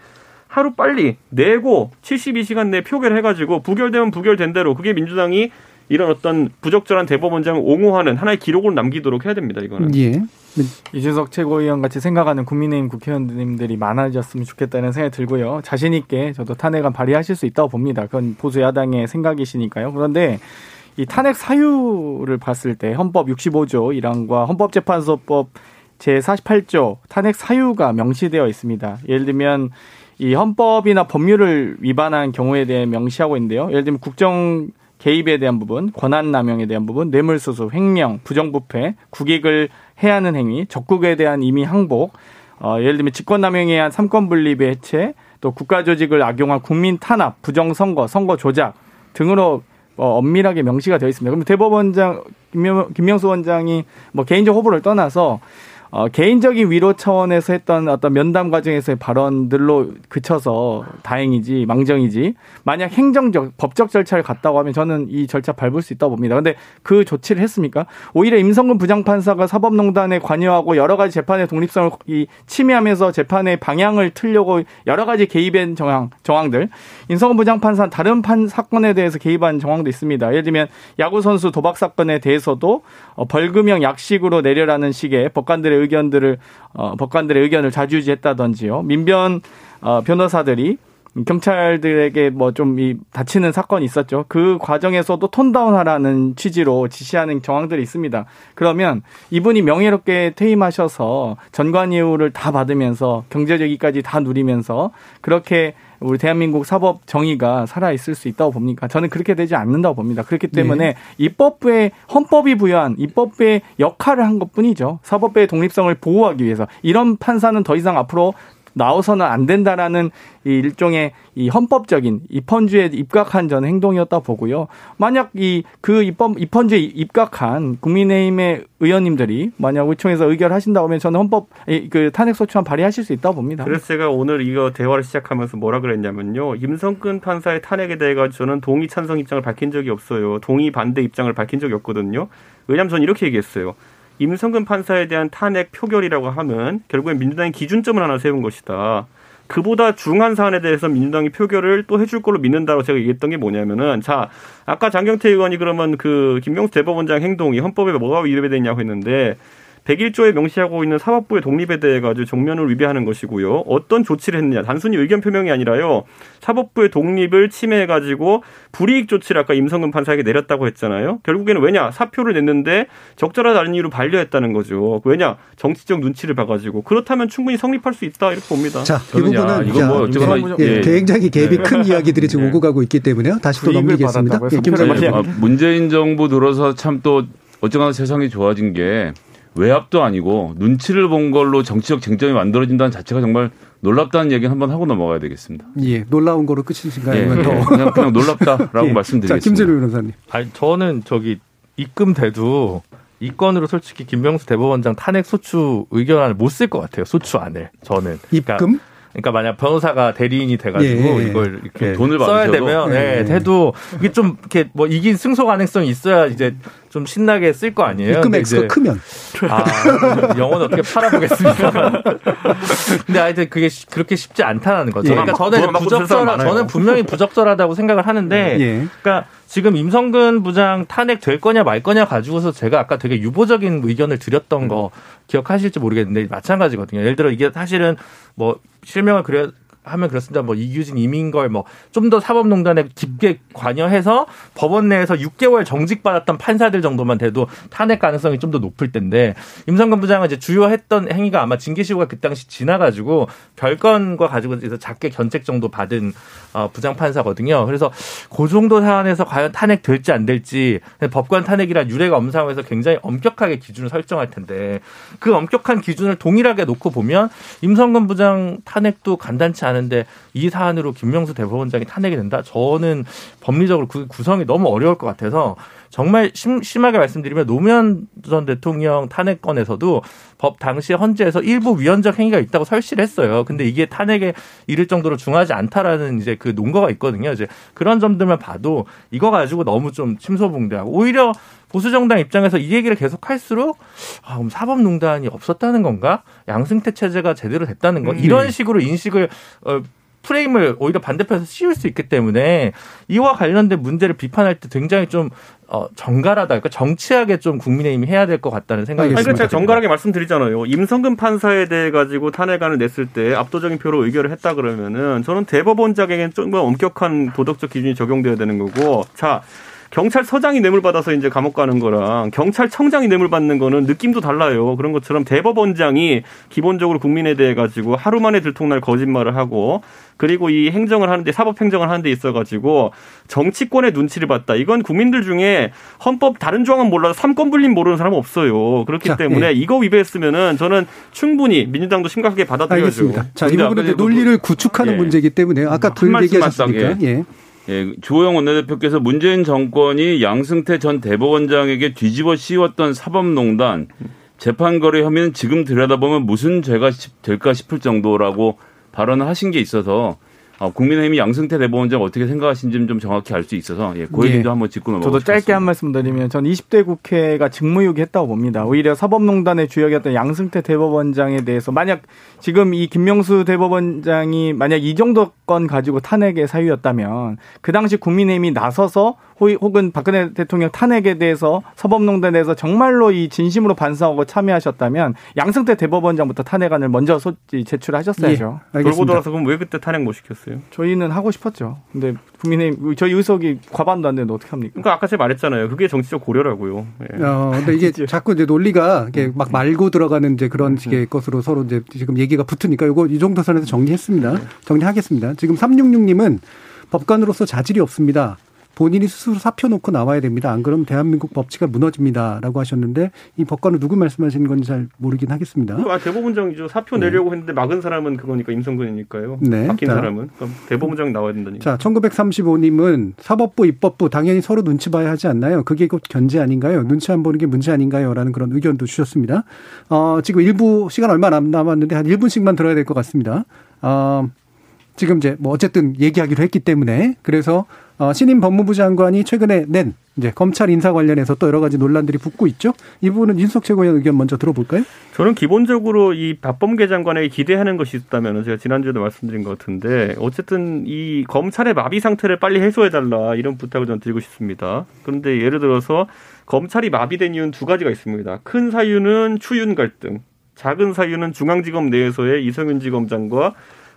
Speaker 4: 하루 빨리 내고 72시간 내에 표결 해 가지고 부결되면 부결된 대로 그게 민주당이 이런 어떤 부적절한 대법원장을 옹호하는 하나의 기록을 남기도록 해야 됩니다. 이거는.
Speaker 2: 예.
Speaker 3: 이준석 최고위원 같이 생각하는 국민의힘 국회의원님들이 많아졌으면 좋겠다는 생각이 들고요. 자신 있게 저도 탄핵안 발의하실 수 있다고 봅니다. 그건 보수 야당의 생각이시니까요. 그런데 이 탄핵 사유를 봤을 때 헌법 65조 1항과 헌법재판소법 제 48조 탄핵 사유가 명시되어 있습니다. 예를 들면 이 헌법이나 법률을 위반한 경우에 대해 명시하고 있는데요. 예를 들면 국정 개입에 대한 부분, 권한 남용에 대한 부분, 뇌물수수, 횡령, 부정부패, 국익을 해하는 행위, 적국에 대한 임의 항복, 어, 예를 들면 직권남용에 의한 삼권분립의 해체, 또 국가조직을 악용한 국민 탄압, 부정선거, 선거 조작 등으로 어, 엄밀하게 명시가 되어 있습니다. 그럼 대법원장 김명, 김명수 원장이 뭐 개인적 호불호를 떠나서 어, 개인적인 위로 차원에서 했던 어떤 면담 과정에서의 발언들로 그쳐서 다행이지 망정이지 만약 행정적 법적 절차를 갔다고 하면 저는 이 절차 밟을 수 있다고 봅니다. 근데 그 조치를 했습니까? 오히려 임성근 부장판사가 사법농단에 관여하고 여러 가지 재판의 독립성을 이 침해하면서 재판의 방향을 틀려고 여러 가지 개입한 정황 정황들 임성근 부장판사 다른 판 사건에 대해서 개입한 정황도 있습니다. 예를 들면 야구 선수 도박 사건에 대해서도 어, 벌금형 약식으로 내려라는 식의 법관들의 의견들을 어, 법관들의 의견을 자주지했다든지요. 민변 어, 변호사들이 경찰들에게 뭐 좀 이 다치는 사건이 있었죠. 그 과정에서도 톤다운하라는 취지로 지시하는 정황들이 있습니다. 그러면 이분이 명예롭게 퇴임하셔서 전관 예우를 다 받으면서 경제적 이익까지 다 누리면서 그렇게 우리 대한민국 사법 정의가 살아 있을 수 있다고 봅니까? 저는 그렇게 되지 않는다고 봅니다. 그렇기 때문에 네. 입법부의 헌법이 부여한 입법부의 역할을 한 것 뿐이죠. 사법부의 독립성을 보호하기 위해서 이런 판사는 더 이상 앞으로 나와서는 안 된다라는 이 일종의 이 헌법적인 입헌주에 입각한 저는 행동이었다 보고요. 만약 이 그 입법 입헌주에 입각한 국민의힘의 의원님들이 만약 의총에서 의결하신다고 하면 저는 헌법 그 탄핵 소추안 발의하실 수 있다고 봅니다.
Speaker 4: 그래서 제가 오늘 이거 대화를 시작하면서 뭐라 그랬냐면요. 임성근 판사의 탄핵에 대해 가 저는 동의 찬성 입장을 밝힌 적이 없어요. 동의 반대 입장을 밝힌 적이 없거든요. 왜냐하면 저는 이렇게 얘기했어요. 임성근 판사에 대한 탄핵 표결이라고 하면 결국엔 민주당이 기준점을 하나 세운 것이다. 그보다 중한 사안에 대해서 민주당이 표결을 또 해줄 걸로 믿는다고 제가 얘기했던 게 뭐냐면은 자 아까 장경태 의원이 그러면 그 김명수 대법원장 행동이 헌법에 뭐가 위배되냐고 했는데 101조에 명시하고 있는 사법부의 독립에 대해 가지고 정면을 위배하는 것이고요. 어떤 조치를 했느냐. 단순히 의견 표명이 아니라요. 사법부의 독립을 침해해 가지고 불이익 조치를 아까 임성근 판사에게 내렸다고 했잖아요. 결국에는 왜냐? 사표를 냈는데 적절하지 않은 이유로 반려했다는 거죠. 왜냐? 정치적 눈치를 봐 가지고 그렇다면 충분히 성립할 수 있다 이렇게 봅니다.
Speaker 2: 자, 이 부분은 이건 뭐 어쩌거나 예, 예. 굉장히 갭이 네. 큰 이야기들이 지금 네. 오고 가고 있기 때문에요. 다시 또 넘기겠습니다. 예,
Speaker 5: 네, 아, 문재인 정부 들어서 참 또 어쩌거나 세상이 좋아진 게 외압도 아니고 눈치를 본 걸로 정치적 쟁점이 만들어진다는 자체가 정말 놀랍다는 얘기 한번 하고 넘어가야 되겠습니다.
Speaker 2: 예, 놀라운 거로 끝이신가요?
Speaker 5: 예, 더. 그냥, 그냥 놀랍다라고 예. 말씀드리겠습니다. 자,
Speaker 2: 김재료 변호사님.
Speaker 6: 아니, 저는 저기 입금돼도 이 건으로 솔직히 김명수 대법원장 탄핵 소추 의견안을 못 쓸 것 같아요. 소추 안을 저는.
Speaker 2: 입금? 그러니까
Speaker 6: 그러니까 만약 변호사가 대리인이 돼가지고 예, 예. 이걸 이렇게 예. 돈을 써야 되면 예, 해도 이게 좀 이렇게 뭐 이긴 승소 가능성이 있어야 이제 좀 신나게 쓸 거 아니에요.
Speaker 2: 입금 액수가 크면.
Speaker 6: 아, 영어는 어떻게 팔아보겠습니까? 근데 하여튼 그게 그렇게 쉽지 않다는 거죠. 예. 그러니까 저는 부적절하, 저는 분명히 부적절하다고 생각을 하는데, 예. 그러니까 지금 임성근 부장 탄핵 될 거냐 말 거냐 가지고서 제가 아까 되게 유보적인 의견을 드렸던 거 기억하실지 모르겠는데 마찬가지거든요. 예를 들어 이게 사실은 뭐 실명을 그려 하면 그렇습니다. 뭐 이규진, 이민걸 뭐 좀 더 사법농단에 깊게 관여해서 법원 내에서 6개월 정직 받았던 판사들 정도만 돼도 탄핵 가능성이 좀 더 높을 텐데 임성근 부장은 이제 주요했던 행위가 아마 징계시효가 그 당시 지나가지고 별건과 가지고 이제 작게 견책 정도 받은 어, 부장 판사거든요. 그래서 그 정도 사안에서 과연 탄핵 될지 안 될지 법관 탄핵이란 유례가 없는 상황에서 굉장히 엄격하게 기준을 설정할 텐데 그 엄격한 기준을 동일하게 놓고 보면 임성근 부장 탄핵도 간단치 않은 않은데 이 사안으로 김명수 대법원장이 탄핵이 된다? 저는 법리적으로 그 구성이 너무 어려울 것 같아서 정말 심, 심하게 말씀드리면 노무현 전 대통령 탄핵건에서도 법 당시 헌재에서 일부 위헌적 행위가 있다고 설치를 했어요. 근데 이게 탄핵에 이를 정도로 중하지 않다라는 이제 그 논거가 있거든요. 이제 그런 점들만 봐도 이거 가지고 너무 좀 침소봉대하고 오히려 보수 정당 입장에서 이 얘기를 계속 할수록 아, 그럼 사법농단이 없었다는 건가? 양승태 체제가 제대로 됐다는 거? 음. 이런 식으로 인식을 어, 프레임을 오히려 반대편에서 씌울 수 있기 때문에 이와 관련된 문제를 비판할 때 굉장히 좀 어, 정갈하다. 그러니까 정치하게 좀 국민의힘이 해야 될 것 같다는 생각이 듭니다.
Speaker 4: 아니, 제가 정갈하게 말씀드리잖아요. 임성근 판사에 대해 가지고 탄핵안을 냈을 때 압도적인 표로 의결을 했다 그러면은 저는 대법원장에게는 좀더 엄격한 도덕적 기준이 적용돼야 되는 거고 자 경찰서장이 뇌물 받아서 이제 감옥 가는 거랑 경찰청장이 뇌물 받는 거는 느낌도 달라요. 그런 것처럼 대법원장이 기본적으로 국민에 대해 가지고 하루 만에 들통날 거짓말을 하고 그리고 이 행정을 하는데 사법 행정을 하는데 있어 가지고 정치권의 눈치를 봤다. 이건 국민들 중에 헌법 다른 조항은 몰라도 삼권 분립 모르는 사람 은 없어요. 그렇기 자, 때문에 예. 이거 위배했으면은 저는 충분히 민주당도 심각하게 받아들여야죠.
Speaker 2: 알겠습니다. 자, 이 부분은 논리를 구축하는 예. 문제기 때문에 아까 들 얘기하셨으니까. 예.
Speaker 5: 예, 조영 원내대표께서 문재인 정권이 양승태 전 대법원장에게 뒤집어 씌웠던 사법농단 재판 거래 혐의는 지금 들여다보면 무슨 죄가 될까 싶을 정도라고 발언을 하신 게 있어서 어, 국민의힘이 양승태 대법원장 어떻게 생각하시는지 좀 정확히 알 수 있어서 예, 그 얘기도
Speaker 2: 예.
Speaker 5: 한번 짚고 넘어가
Speaker 3: 저도 짧게 한 말씀 드리면 전 20대 국회가 직무유기했다고 봅니다. 오히려 사법농단의 주역이었던 양승태 대법원장에 대해서 만약 지금 이 김명수 대법원장이 만약 이 정도 건 가지고 탄핵의 사유였다면 그 당시 국민의힘이 나서서 혹은 박근혜 대통령 탄핵에 대해서 사법농단에 대해서 정말로 이 진심으로 반성하고 참여하셨다면 양승태 대법원장부터 탄핵안을 먼저 소, 제출하셨어야죠.
Speaker 2: 예,
Speaker 4: 돌고. 돌아서 그럼 왜 그때 탄핵 못 시켰어요?
Speaker 3: 저희는 하고 싶었죠. 근데 국민의힘 저희 의석이 과반도 안 되는데 어떻게 합니까?
Speaker 4: 그러니까 아까 제가 말했잖아요. 그게 정치적 고려라고요. 예.
Speaker 2: 어, 근데 이게 자꾸 이제 논리가 이게 막 말고 들어가는 이제 그런 식의 것으로 서로 이제 지금 얘기가 붙으니까 이거 이 정도 선에서 정리했습니다. 정리하겠습니다. 지금 366님은 법관으로서 자질이 없습니다. 본인이 스스로 사표 놓고 나와야 됩니다. 안 그러면 대한민국 법치가 무너집니다. 라고 하셨는데 이 법관은 누구 말씀하시는 건지 잘 모르긴 하겠습니다.
Speaker 4: 아, 대법원장이죠. 사표 내려고 했는데 막은 사람은 그거니까 임성근이니까요.
Speaker 2: 네.
Speaker 4: 바뀐
Speaker 2: 자.
Speaker 4: 사람은. 그럼 대법원장 나와야 된다니까.
Speaker 2: 자, 1935님은 사법부, 입법부 당연히 서로 눈치 봐야 하지 않나요? 그게 곧 견제 아닌가요? 눈치 안 보는 게 문제 아닌가요? 라는 그런 의견도 주셨습니다. 어, 지금 일부 시간 얼마 안 남았는데 한 1분씩만 들어야 될 것 같습니다. 어, 지금 이제 뭐 어쨌든 얘기하기로 했기 때문에 그래서 어, 신임 법무부 장관이 최근에 낸 이제 검찰 인사 관련해서 또 여러 가지 논란들이 붙고 있죠. 이 부분은 윤석 최고위원 의견 먼저 들어볼까요?
Speaker 4: 저는 기본적으로 이 박범계 장관에게 기대하는 것이 있다면 제가 지난주에도 말씀드린 것 같은데 어쨌든 이 검찰의 마비 상태를 빨리 해소해달라 이런 부탁을 전 드리고 싶습니다. 그런데 예를 들어서 검찰이 마비된 이유는 두 가지가 있습니다. 큰 사유는 추윤 갈등, 작은 사유는 중앙지검 내에서의 이성윤 지검장과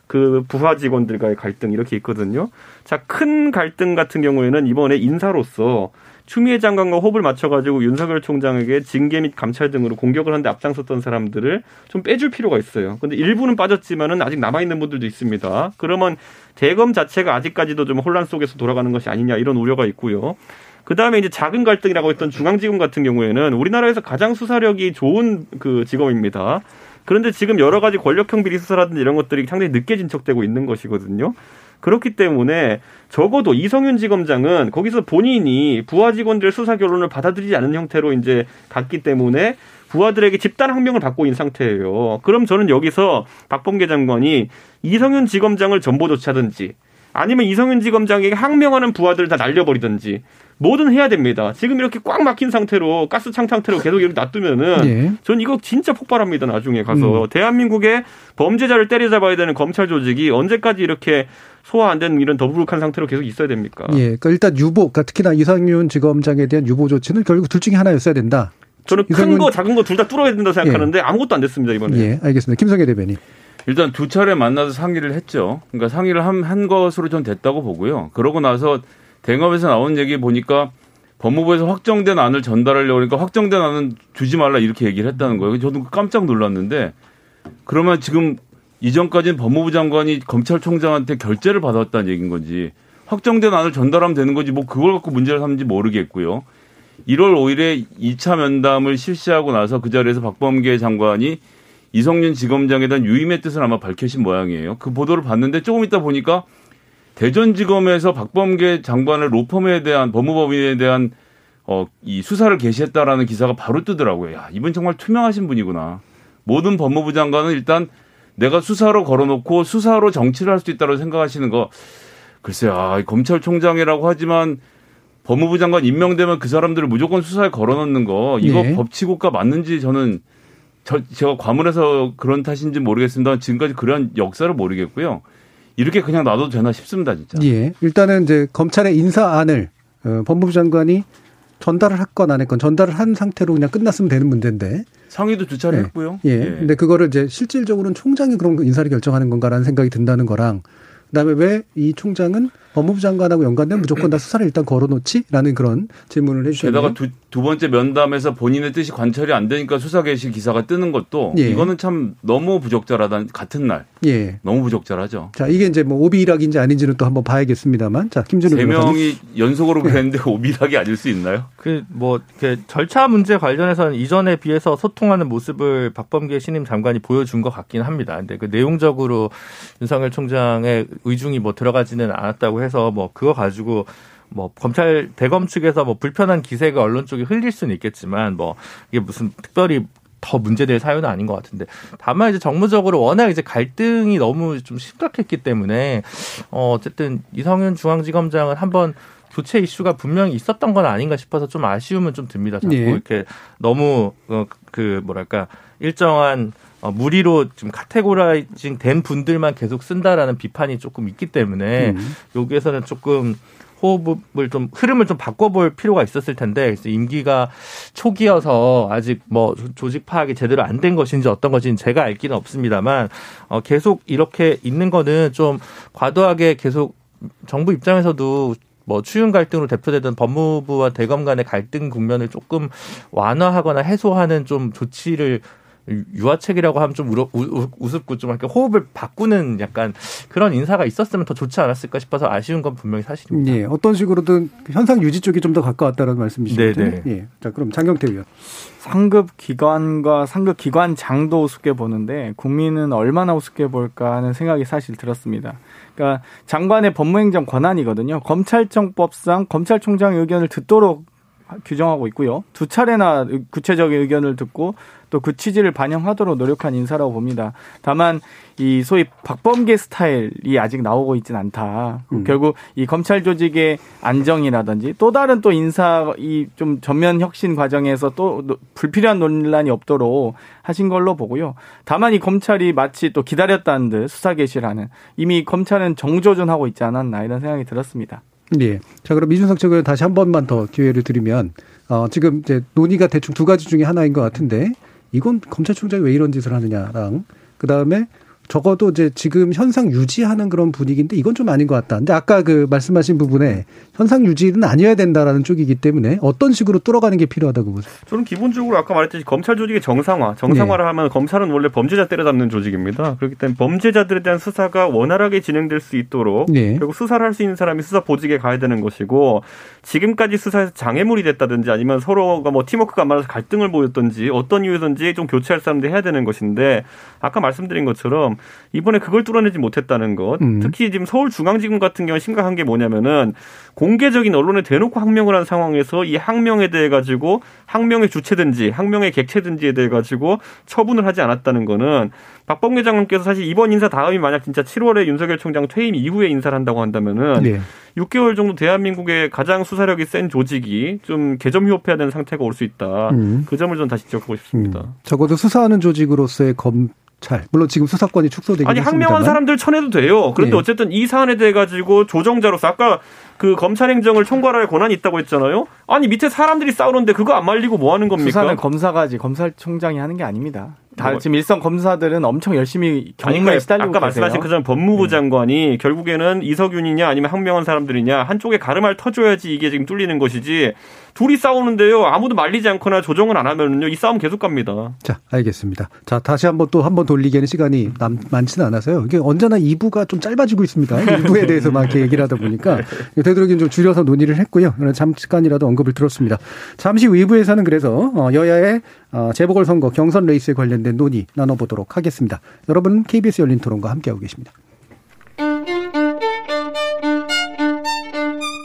Speaker 4: 그 부하 직원들과의 갈등 이렇게 있거든요. 자, 큰 갈등 같은 경우에는 이번에 인사로서 추미애 장관과 호흡을 맞춰가지고 윤석열 총장에게 징계 및 감찰 등으로 공격을 하는데 앞장섰던 사람들을 좀 빼줄 필요가 있어요. 근데 일부는 빠졌지만은 아직 남아있는 분들도 있습니다. 그러면 대검 자체가 아직까지도 좀 혼란 속에서 돌아가는 것이 아니냐 이런 우려가 있고요. 그 다음에 이제 작은 갈등이라고 했던 중앙지검 같은 경우에는 우리나라에서 가장 수사력이 좋은 그 직업입니다. 그런데 지금 여러 가지 권력형 비리 수사라든지 이런 것들이 상당히 늦게 진척되고 있는 것이거든요. 그렇기 때문에 적어도 이성윤 지검장은 거기서 본인이 부하 직원들 수사 결론을 받아들이지 않은 형태로 이제 갔기 때문에 부하들에게 집단 항명을 받고 있는 상태예요. 그럼 저는 여기서 박범계 장관이 이성윤 지검장을 전보 조치하든지 아니면 이성윤 지검장에게 항명하는 부하들을 다 날려버리든지 뭐든 해야 됩니다. 지금 이렇게 꽉 막힌 상태로 가스창 상태로 계속 이렇게 놔두면은
Speaker 2: 예.
Speaker 4: 전 이거 진짜 폭발합니다. 나중에 가서 대한민국의 범죄자를 때려잡아야 되는 검찰 조직이 언제까지 이렇게 소화 안 되는 이런 더부룩한 상태로 계속 있어야 됩니까?
Speaker 2: 예. 그러니까 일단 유보, 그러니까 특히나 이상윤 지검장에 대한 유보 조치는 결국 둘 중에 하나였어야 된다.
Speaker 4: 저는 큰
Speaker 2: 이성윤-
Speaker 4: 거 작은 거 둘 다 뚫어야 된다 생각하는데 아무것도 안 됐습니다 이번에.
Speaker 2: 예, 알겠습니다. 김성애 대변인.
Speaker 5: 일단 두 차례 만나서 상의를 했죠. 그러니까 상의를 한, 한 것으로 좀 됐다고 보고요. 그러고 나서 대검에서 나온 얘기 보니까 법무부에서 확정된 안을 전달하려고 그러니까 확정된 안은 주지 말라 이렇게 얘기를 했다는 거예요. 저도 깜짝 놀랐는데 그러면 지금 이전까지는 법무부 장관이 검찰총장한테 결재를 받았다는 얘기인 건지 확정된 안을 전달하면 되는 건지 뭐 그걸 갖고 문제를 삼는지 모르겠고요. 1월 5일에 2차 면담을 실시하고 나서 그 자리에서 박범계 장관이 이성윤 지검장에 대한 유임의 뜻을 아마 밝히신 모양이에요. 그 보도를 봤는데 조금 있다 보니까 대전지검에서 박범계 장관의 로펌에 대한 법무법인에 대한 어, 이 수사를 개시했다라는 기사가 바로 뜨더라고요. 야, 이분 정말 투명하신 분이구나. 모든 법무부 장관은 일단 내가 수사로 걸어놓고 수사로 정치를 할 수 있다고 생각하시는 거 글쎄요. 아, 검찰총장이라고 하지만 법무부 장관 임명되면 그 사람들을 무조건 수사에 걸어놓는 거 이거
Speaker 2: 예.
Speaker 5: 법치국가 맞는지 저는 저, 제가 과문해서 그런 탓인지 모르겠습니다. 지금까지 그런 역사를 모르겠고요. 이렇게 그냥 놔둬도 되나 싶습니다, 진짜.
Speaker 2: 예. 일단은 이제 검찰의 인사안을 어, 법무부 장관이 전달을 했건 안 했건 전달을 한 상태로 그냥 끝났으면 되는 문제인데.
Speaker 5: 상의도 두 차례
Speaker 2: 예.
Speaker 5: 했고요.
Speaker 2: 예. 근데 그거를 이제 실질적으로는 총장이 그런 거 인사를 결정하는 건가라는 생각이 든다는 거랑 그다음에 왜 이 총장은 법무부 장관하고 연관된 무조건 다 수사를 일단 걸어놓지라는 그런 질문을 해주셨네요.
Speaker 5: 게다가 두, 두 번째 면담에서 본인의 뜻이 관철이 안 되니까 수사 개시 기사가 뜨는 것도
Speaker 2: 예.
Speaker 5: 이거는 참 너무 부적절하다. 같은 날
Speaker 2: 예.
Speaker 5: 너무 부적절하죠.
Speaker 2: 자 이게 이제 뭐 오비락인지 아닌지는 또 한번 봐야겠습니다만 자 김준우
Speaker 5: 세. 명이 연속으로 그랬는데 오비락이 아닐 수 있나요?
Speaker 6: 그뭐 절차 문제 관련해서는 이전에 비해서 소통하는 모습을 박범계 신임 장관이 보여준 것 같긴 합니다. 근데 그 내용적으로 윤석열 총장의 의중이 뭐 들어가지는 않았다고 해서 뭐 그거 가지고 뭐 검찰 대검 측에서 뭐 불편한 기색을 언론 쪽에 흘릴 수는 있겠지만 뭐 이게 무슨 특별히 더 문제될 사유는 아닌 것 같은데 다만 이제 정무적으로 워낙 이제 갈등이 너무 좀 심각했기 때문에 어 어쨌든 이성윤 중앙지검장은 한번 교체 이슈가 분명히 있었던 건 아닌가 싶어서 좀 아쉬움은 좀 듭니다. 자꾸
Speaker 2: 예.
Speaker 6: 이렇게 너무 어, 그 뭐랄까 일정한 어, 무리로 좀 categorizing 된 분들만 계속 쓴다라는 비판이 조금 있기 때문에
Speaker 2: 음.
Speaker 6: 여기에서는 조금 호흡을 좀 흐름을 좀 바꿔볼 필요가 있었을 텐데 그래서 임기가 초기여서 아직 뭐 조직 파악이 제대로 안 된 것인지 어떤 것인지 제가 알기는 없습니다만 어 계속 이렇게 있는 거는 좀 과도하게 계속 정부 입장에서도 뭐 추윤 갈등으로 대표되던 법무부와 대검 간의 갈등 국면을 조금 완화하거나 해소하는 좀 조치를 유화책이라고 하면 좀 우러, 우, 우습고 좀 이렇게 호흡을 바꾸는 약간 그런 인사가 있었으면 더 좋지 않았을까 싶어서 아쉬운 건 분명히 사실입니다.
Speaker 2: 예, 어떤 식으로든 현상 유지 쪽이 좀 더 가까웠다는 말씀이시죠.
Speaker 6: 네,
Speaker 2: 예. 자, 그럼 장경태 의원.
Speaker 3: 상급 기관과 상급 기관장도 우습게 보는데 국민은 얼마나 우습게 볼까 하는 생각이 사실 들었습니다. 그러니까 장관의 법무행정 권한이거든요. 검찰청법상 검찰총장의 의견을 듣도록 규정하고 있고요. 두 차례나 구체적인 의견을 듣고 또 그 취지를 반영하도록 노력한 인사라고 봅니다. 다만 이 소위 박범계 스타일이 아직 나오고 있지는 않다.
Speaker 2: 음.
Speaker 3: 결국 이 검찰 조직의 안정이라든지 또 다른 또 인사 이 좀 전면 혁신 과정에서 또 노- 불필요한 논란이 없도록 하신 걸로 보고요. 다만 이 검찰이 마치 또 기다렸다는 듯 수사 개시라는 이미 검찰은 정조준하고 있지 않았나 이런 생각이 들었습니다.
Speaker 2: 예. 자, 그럼 이준석 측은 다시 한 번만 더 기회를 드리면, 어, 지금 이제 논의가 대충 두 가지 중에 하나인 것 같은데, 이건 검찰총장이 왜 이런 짓을 하느냐랑, 그 다음에 적어도 이제 지금 현상 유지하는 그런 분위기인데 이건 좀 아닌 것 같다. 근데 아까 그 말씀하신 부분에 현상 유지는 아니어야 된다라는 쪽이기 때문에 어떤 식으로 뚫어가는 게 필요하다고 보세요?
Speaker 4: 저는 기본적으로 아까 말했듯이 검찰 조직의 정상화, 정상화를
Speaker 2: 네.
Speaker 4: 하면 검찰은 원래 범죄자 때려잡는 조직입니다. 그렇기 때문에 범죄자들에 대한 수사가 원활하게 진행될 수 있도록
Speaker 2: 네.
Speaker 4: 결국 수사를 할 수 있는 사람이 수사 보직에 가야 되는 것이고 지금까지 수사에서 장애물이 됐다든지 아니면 서로가 뭐 팀워크가 안 맞아서 갈등을 보였든지 어떤 이유든지 좀 교체할 사람들이 해야 되는 것인데 아까 말씀드린 것처럼 이번에 그걸 뚫어내지 못했다는 것
Speaker 2: 음.
Speaker 4: 특히 지금 서울중앙지검 같은 경우 심각한 게 뭐냐면은 공개적인 언론에 대놓고 항명을 한 상황에서 이 항명에 대해 가지고 항명의 주체든지 항명의 객체든지에 대해 가지고 처분을 하지 않았다는 거는 박범계 장관께서 사실 이번 인사 다음이 만약 진짜 7월에 윤석열 총장 퇴임 이후에 인사를 한다고 한다면은
Speaker 2: 네.
Speaker 4: 6개월 정도 대한민국의 가장 수사력이 센 조직이 좀 개점휴업해야 되는 상태가 올 수 있다.
Speaker 2: 음.
Speaker 4: 그 점을 좀 다시 지적하고 싶습니다.
Speaker 2: 음. 적어도 수사하는 조직으로서의 검찰. 물론 지금 수사권이 축소되긴
Speaker 4: 아니
Speaker 2: 했습니다만.
Speaker 4: 항명한 사람들 쳐내도 돼요. 그런데
Speaker 2: 예.
Speaker 4: 어쨌든 이 사안에 대해 가지고 조정자로서 아까 그 검찰 행정을 총괄할 권한이 있다고 했잖아요. 아니 밑에 사람들이 싸우는데 그거 안 말리고 뭐 하는 겁니까?
Speaker 3: 수사는 검사가 하지 검찰총장이 하는 게 아닙니다. 다
Speaker 4: 뭐-
Speaker 3: 지금 일선 검사들은 엄청 열심히 경무에
Speaker 4: 그러니까
Speaker 3: 시달리고
Speaker 4: 아까
Speaker 3: 계세요.
Speaker 4: 말씀하신 그전 법무부 장관이 결국에는 이석윤이냐 아니면 항명한 사람들이냐 한쪽에 가름알 터줘야지 이게 지금 뚫리는 것이지 둘이 싸우는데요 아무도 말리지 않거나 조정을 안 하면은요 이 싸움 계속 갑니다.
Speaker 2: 자, 알겠습니다. 자, 다시 한번 또 한 번 돌리기에는 시간이 남, 많지는 않아서요. 이게 언제나 2부가 좀 짧아지고 있습니다. 1부에 대해서 막 이렇게 얘기를 하다 보니까 되도록이면 좀 줄여서 논의를 했고요. 잠깐이라도 언급을 들었습니다. 잠시 후 2부에서는 그래서 어, 여야의 어, 재보궐선거 경선 레이스에 관련된 논의 나눠보도록 하겠습니다. 여러분은 KBS 열린 토론과 함께하고 계십니다.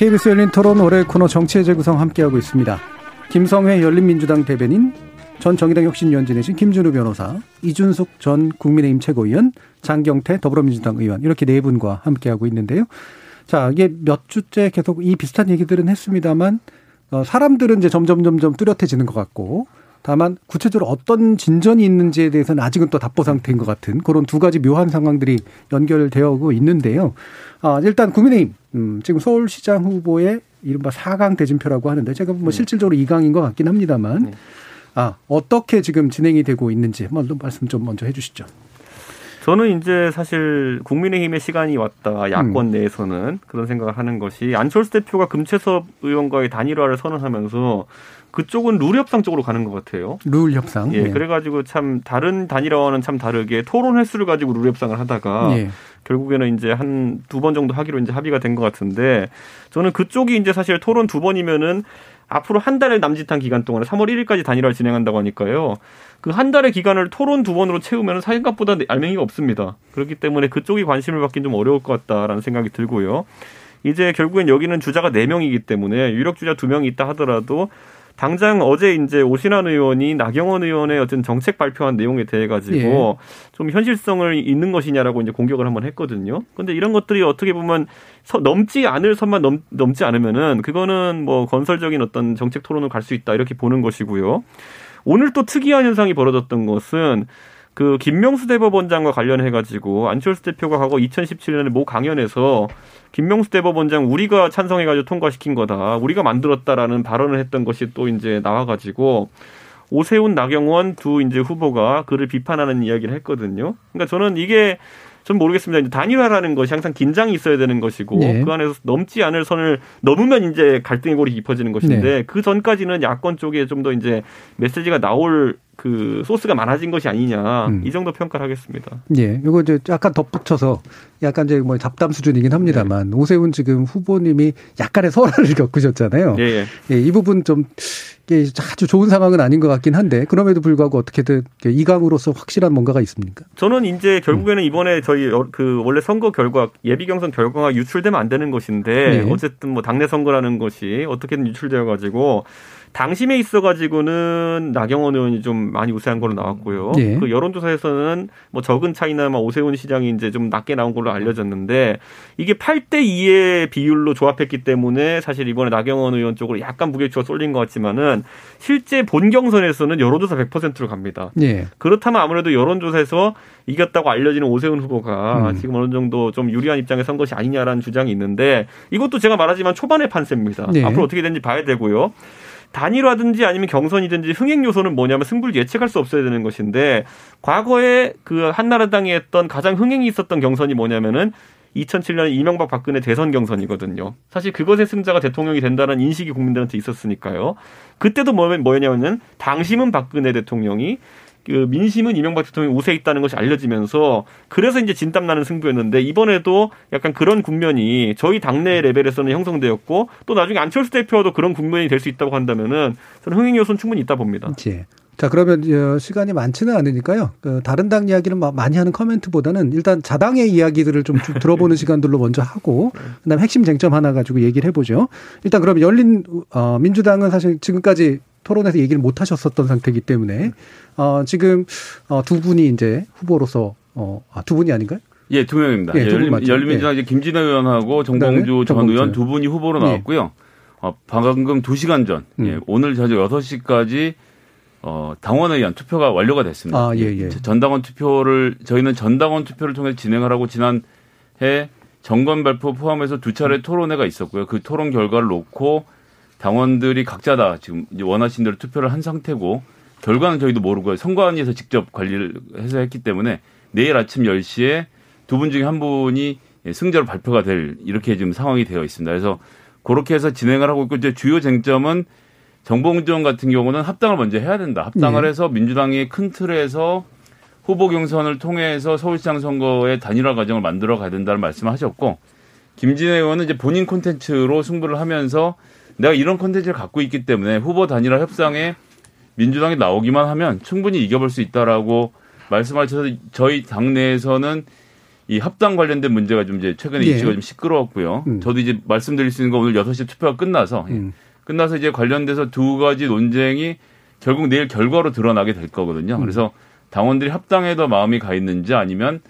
Speaker 2: KBS 열린 토론 올해 코너 정치의 재구성 함께하고 있습니다. 김성회 열린민주당 대변인, 전 정의당 혁신위원진이신 김준우 변호사, 이준숙 전 국민의힘 최고위원, 장경태 더불어민주당 의원 이렇게 네 분과 함께하고 있는데요. 자, 이게 몇 주째 계속 이 비슷한 얘기들은 했습니다만 어, 사람들은 이제 점점 점점 뚜렷해지는 것 같고 다만 구체적으로 어떤 진전이 있는지에 대해서는 아직은 또 답보 상태인 것 같은 그런 두 가지 묘한 상황들이 연결되어 오고 있는데요. 아, 일단 국민의힘 음, 지금 서울시장 후보의 이른바 4강 대진표라고 하는데 제가 뭐 실질적으로 2강인 것 같긴 합니다만 아, 어떻게 지금 진행이 되고 있는지 한번 말씀 좀 먼저 해 주시죠.
Speaker 4: 저는 이제 사실 국민의힘의 시간이 왔다. 야권
Speaker 2: 음.
Speaker 4: 내에서는 그런 생각을 하는 것이 안철수 대표가 금채섭 의원과의 단일화를 선언하면서 그쪽은 룰 협상 쪽으로 가는 것 같아요.
Speaker 2: 룰 협상.
Speaker 4: 예, 그래가지고 참 다른 단일화와는 참 다르게 토론 횟수를 가지고 룰 협상을 하다가
Speaker 2: 예.
Speaker 4: 결국에는 이제 한 두 번 정도 하기로 이제 합의가 된 것 같은데 저는 그쪽이 이제 사실 토론 두 번이면은 앞으로 한 달을 남짓한 기간 동안에 3월 1일까지 단일화를 진행한다고 하니까요. 그 한 달의 기간을 토론 두 번으로 채우면 생각보다 알맹이가 없습니다. 그렇기 때문에 그쪽이 관심을 받긴 좀 어려울 것 같다라는 생각이 들고요. 이제 결국엔 여기는 주자가 4명이기 때문에 유력 주자 2명이 있다 하더라도 당장 어제 이제 오신환 의원이 나경원 의원의 어떤 정책 발표한 내용에 대해 가지고
Speaker 2: 예.
Speaker 4: 좀 현실성을 있는 것이냐라고 이제 공격을 한번 했거든요. 근데 이런 것들이 어떻게 보면 서, 넘지 않을 선만 넘, 넘지 않으면은 그거는 뭐 건설적인 어떤 정책 토론을 갈 수 있다 이렇게 보는 것이고요. 오늘 또 특이한 현상이 벌어졌던 것은 그 김명수 대법원장과 관련해 가지고 안철수 대표가 하고 2017년에 모 강연에서 김명수 대법원장 우리가 찬성해 가지고 통과시킨 거다. 우리가 만들었다라는 발언을 했던 것이 또 이제 나와 가지고 오세훈 나경원 두 이제 후보가 그를 비판하는 이야기를 했거든요. 그러니까 저는 이게 좀 모르겠습니다. 이제 단일화라는 것이 항상 긴장이 있어야 되는 것이고
Speaker 2: 네.
Speaker 4: 그 안에서 넘지 않을 선을 넘으면 이제 갈등의 골이 깊어지는 것인데
Speaker 2: 네.
Speaker 4: 그 전까지는 야권 쪽에 좀 더 이제 메시지가 나올 그 소스가 많아진 것이 아니냐
Speaker 2: 음.
Speaker 4: 이 정도 평가를 하겠습니다.
Speaker 2: 예, 이거 이제 약간 덧붙여서 약간 이제 뭐 잡담 수준이긴 합니다만 오세훈 지금 후보님이 약간의 설화를 겪으셨잖아요.
Speaker 4: 예, 예.
Speaker 2: 예, 이 부분 좀 이게 아주 좋은 상황은 아닌 것 같긴 한데 그럼에도 불구하고 어떻게든 이강으로서 확실한 뭔가가 있습니까?
Speaker 4: 저는 이제
Speaker 2: 음.
Speaker 4: 결국에는 이번에 저희 여- 그 원래 선거 결과 예비 경선 결과가 유출되면 안 되는 것인데
Speaker 2: 네.
Speaker 4: 어쨌든 뭐 당내 선거라는 것이 어떻게든 유출되어 가지고 당심에 있어 가지고는 나경원 의원이 좀 많이 우세한 걸로 나왔고요.
Speaker 2: 예.
Speaker 4: 그 여론조사에서는 뭐 적은 차이나마 오세훈 시장이 이제 좀 낮게 나온 걸로 알려졌는데 이게 8대 2의 비율로 조합했기 때문에 사실 이번에 나경원 의원 쪽으로 약간 무게추가 쏠린 것 같지만은 실제 본 경선에서는 여론조사 100%로 갑니다.
Speaker 2: 예.
Speaker 4: 그렇다면 아무래도 여론조사에서 이겼다고 알려지는 오세훈 후보가
Speaker 2: 음.
Speaker 4: 지금 어느 정도 좀 유리한 입장에 선 것이 아니냐라는 주장이 있는데 이것도 제가 말하지만 초반의 판세입니다.
Speaker 2: 네.
Speaker 4: 앞으로 어떻게 되는지 봐야 되고요. 단일화든지 아니면 경선이든지 흥행 요소는 뭐냐면 승부를 예측할 수 없어야 되는 것인데 과거에 그 한나라당이 했던 가장 흥행이 있었던 경선이 뭐냐면은 2007년 이명박 박근혜 대선 경선이거든요. 사실 그것의 승자가 대통령이 된다는 인식이 국민들한테 있었으니까요. 그때도 뭐- 뭐냐면은 당심은 박근혜 대통령이 그 민심은 이명박 대통령이 우세 있다는 것이 알려지면서 그래서 이제 진땀 나는 승부였는데 이번에도 약간 그런 국면이 저희 당내 레벨에서는 형성되었고 또 나중에 안철수 대표도 그런 국면이 될 수 있다고 한다면은 저는 흥행 요소는 충분히 있다 봅니다.
Speaker 2: 예. 자, 그러면 어, 시간이 많지는 않으니까요. 그 다른 당 이야기는 막 많이 하는 커멘트보다는 일단 자당의 이야기들을 좀쭉 들어보는 시간들로 먼저 하고 그다음 핵심 쟁점 하나 가지고 얘기를 해보죠. 일단 그럼 열린 어, 민주당은 사실 지금까지 토론에서 얘기를 못 하셨었던 상태이기 때문에 어, 지금 어, 두 분이 이제 후보로서 어, 아, 두 분이 아닌가요?
Speaker 5: 예, 두 명입니다.
Speaker 2: 예,
Speaker 5: 열린. 열린민주당 이제 김진애 의원하고 정봉주
Speaker 2: 그다음에
Speaker 5: 전
Speaker 2: 정봉주.
Speaker 5: 의원 두 분이 후보로
Speaker 2: 예.
Speaker 5: 나왔고요. 어, 방금 두 시간 전,
Speaker 2: 음.
Speaker 5: 예, 오늘 저녁 6시까지 어, 당원에 의한 투표가 완료가 됐습니다.
Speaker 2: 아, 예, 예.
Speaker 5: 전당원 투표를 저희는 전당원 투표를 통해서 진행을 하고 지난해 정권 발표 포함해서 두 차례 토론회가 있었고요. 그 토론 결과를 놓고 당원들이 각자 다 지금 원하신 대로 투표를 한 상태고 결과는 저희도 모르고요. 선관위에서 직접 관리를 해서 했기 때문에 내일 아침 10시에 두 분 중에 한 분이 승자로 발표가 될 이렇게 지금 상황이 되어 있습니다. 그래서 그렇게 해서 진행을 하고 있고 이제 주요 쟁점은 정봉주 의원 같은 경우는 합당을 먼저 해야 된다. 합당을
Speaker 2: 네.
Speaker 5: 해서 민주당이 큰 틀에서 후보 경선을 통해서 서울시장 선거의 단일화 과정을 만들어 가야 된다는 말씀을 하셨고 김진애 의원은 이제 본인 콘텐츠로 승부를 하면서 내가 이런 콘텐츠를 갖고 있기 때문에 후보 단일화 협상에 민주당이 나오기만 하면 충분히 이겨볼 수 있다라고 말씀하셔서 저희 당내에서는 이 합당 관련된 문제가 좀 이제 최근에
Speaker 2: 예.
Speaker 5: 이슈가 좀 시끄러웠고요.
Speaker 2: 음.
Speaker 5: 저도 이제 말씀드릴 수 있는 건 오늘 6시 투표가 끝나서 예.
Speaker 2: 음.
Speaker 5: 끝나서 이제 관련돼서 두 가지 논쟁이 결국 내일 결과로 드러나게 될 거거든요.
Speaker 2: 음.
Speaker 5: 그래서 당원들이 합당에 더 마음이 가 있는지 아니면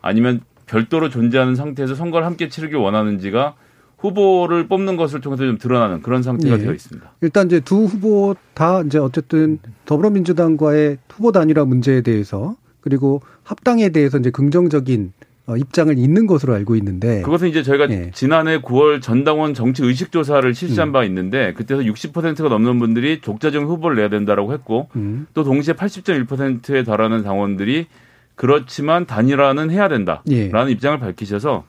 Speaker 5: 아니면 별도로 존재하는 상태에서 선거를 함께 치르길 원하는지가 후보를 뽑는 것을 통해서 좀 드러나는 그런 상태가
Speaker 2: 예.
Speaker 5: 되어 있습니다.
Speaker 2: 일단 이제 두 후보 다 이제 어쨌든 더불어민주당과의 후보 단일화 문제에 대해서 그리고 합당에 대해서 이제 긍정적인 어, 입장을 잇는 것으로 알고 있는데
Speaker 5: 그것은 이제 저희가
Speaker 2: 예.
Speaker 5: 지난해 9월 전당원 정치 의식 조사를 실시한
Speaker 2: 음.
Speaker 5: 바 있는데 그때서 60%가 넘는 분들이 족자적 후보를 내야 된다라고 했고
Speaker 2: 음,
Speaker 5: 또 동시에 80.1%에 달하는 당원들이 그렇지만 단일화는 해야 된다라는
Speaker 2: 예.
Speaker 5: 입장을 밝히셔서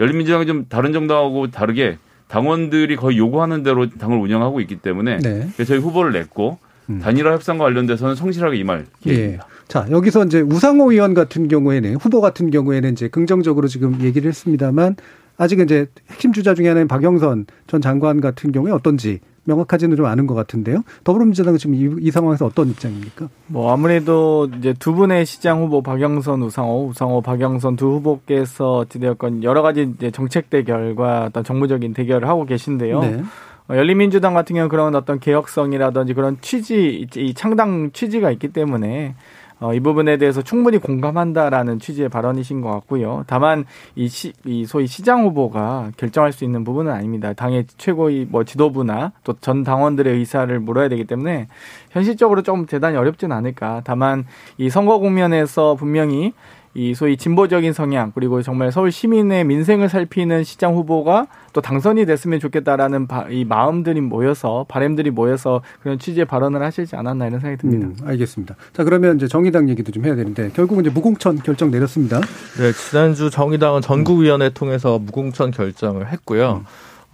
Speaker 5: 열린민주당이 좀 다른 정당하고 다르게 당원들이 거의 요구하는 대로 당을 운영하고 있기 때문에
Speaker 2: 네.
Speaker 5: 저희 후보를 냈고
Speaker 2: 음.
Speaker 5: 단일화 협상과 관련돼서는 성실하게 임할
Speaker 2: 예.
Speaker 5: 계획입니다.
Speaker 2: 자, 여기서 이제 우상호 의원 같은 경우에는 후보 같은 경우에는 이제 긍정적으로 지금 얘기를 했습니다만 아직은 이제 핵심 주자 중에 하나인 박영선 전 장관 같은 경우에 어떤지 명확하지는 좀 않은 것 같은데요. 더불어민주당은 지금 이, 이 상황에서 어떤 입장입니까?
Speaker 3: 뭐 아무래도 이제 두 분의 시장 후보 박영선, 우상호, 우상호, 박영선 두 후보께서 어찌되었건 여러 가지 이제 정책 대결과 어떤 정무적인 대결을 하고 계신데요.
Speaker 2: 네.
Speaker 3: 어, 열린민주당 같은 경우는 그런 어떤 개혁성이라든지 그런 취지, 이 창당 취지가 있기 때문에 어, 이 부분에 대해서 충분히 공감한다라는 취지의 발언이신 것 같고요. 다만 이, 시, 이 소위 시장 후보가 결정할 수 있는 부분은 아닙니다. 당의 최고의 뭐 지도부나 또 전 당원들의 의사를 물어야 되기 때문에 현실적으로 좀 대단히 어렵진 않을까. 다만 이 선거 국면에서 분명히 이 소위 진보적인 성향 그리고 정말 서울 시민의 민생을 살피는 시장 후보가 또 당선이 됐으면 좋겠다라는 바, 이 마음들이 모여서 바램들이 모여서 그런 취지의 발언을 하시지 않았나 이런 생각이 듭니다.
Speaker 2: 음, 알겠습니다. 자, 그러면 이제 정의당 얘기도 좀 해야 되는데 결국은 이제 무공천 결정 내렸습니다.
Speaker 6: 네, 지난주 정의당은 전국위원회 통해서 무공천 결정을 했고요.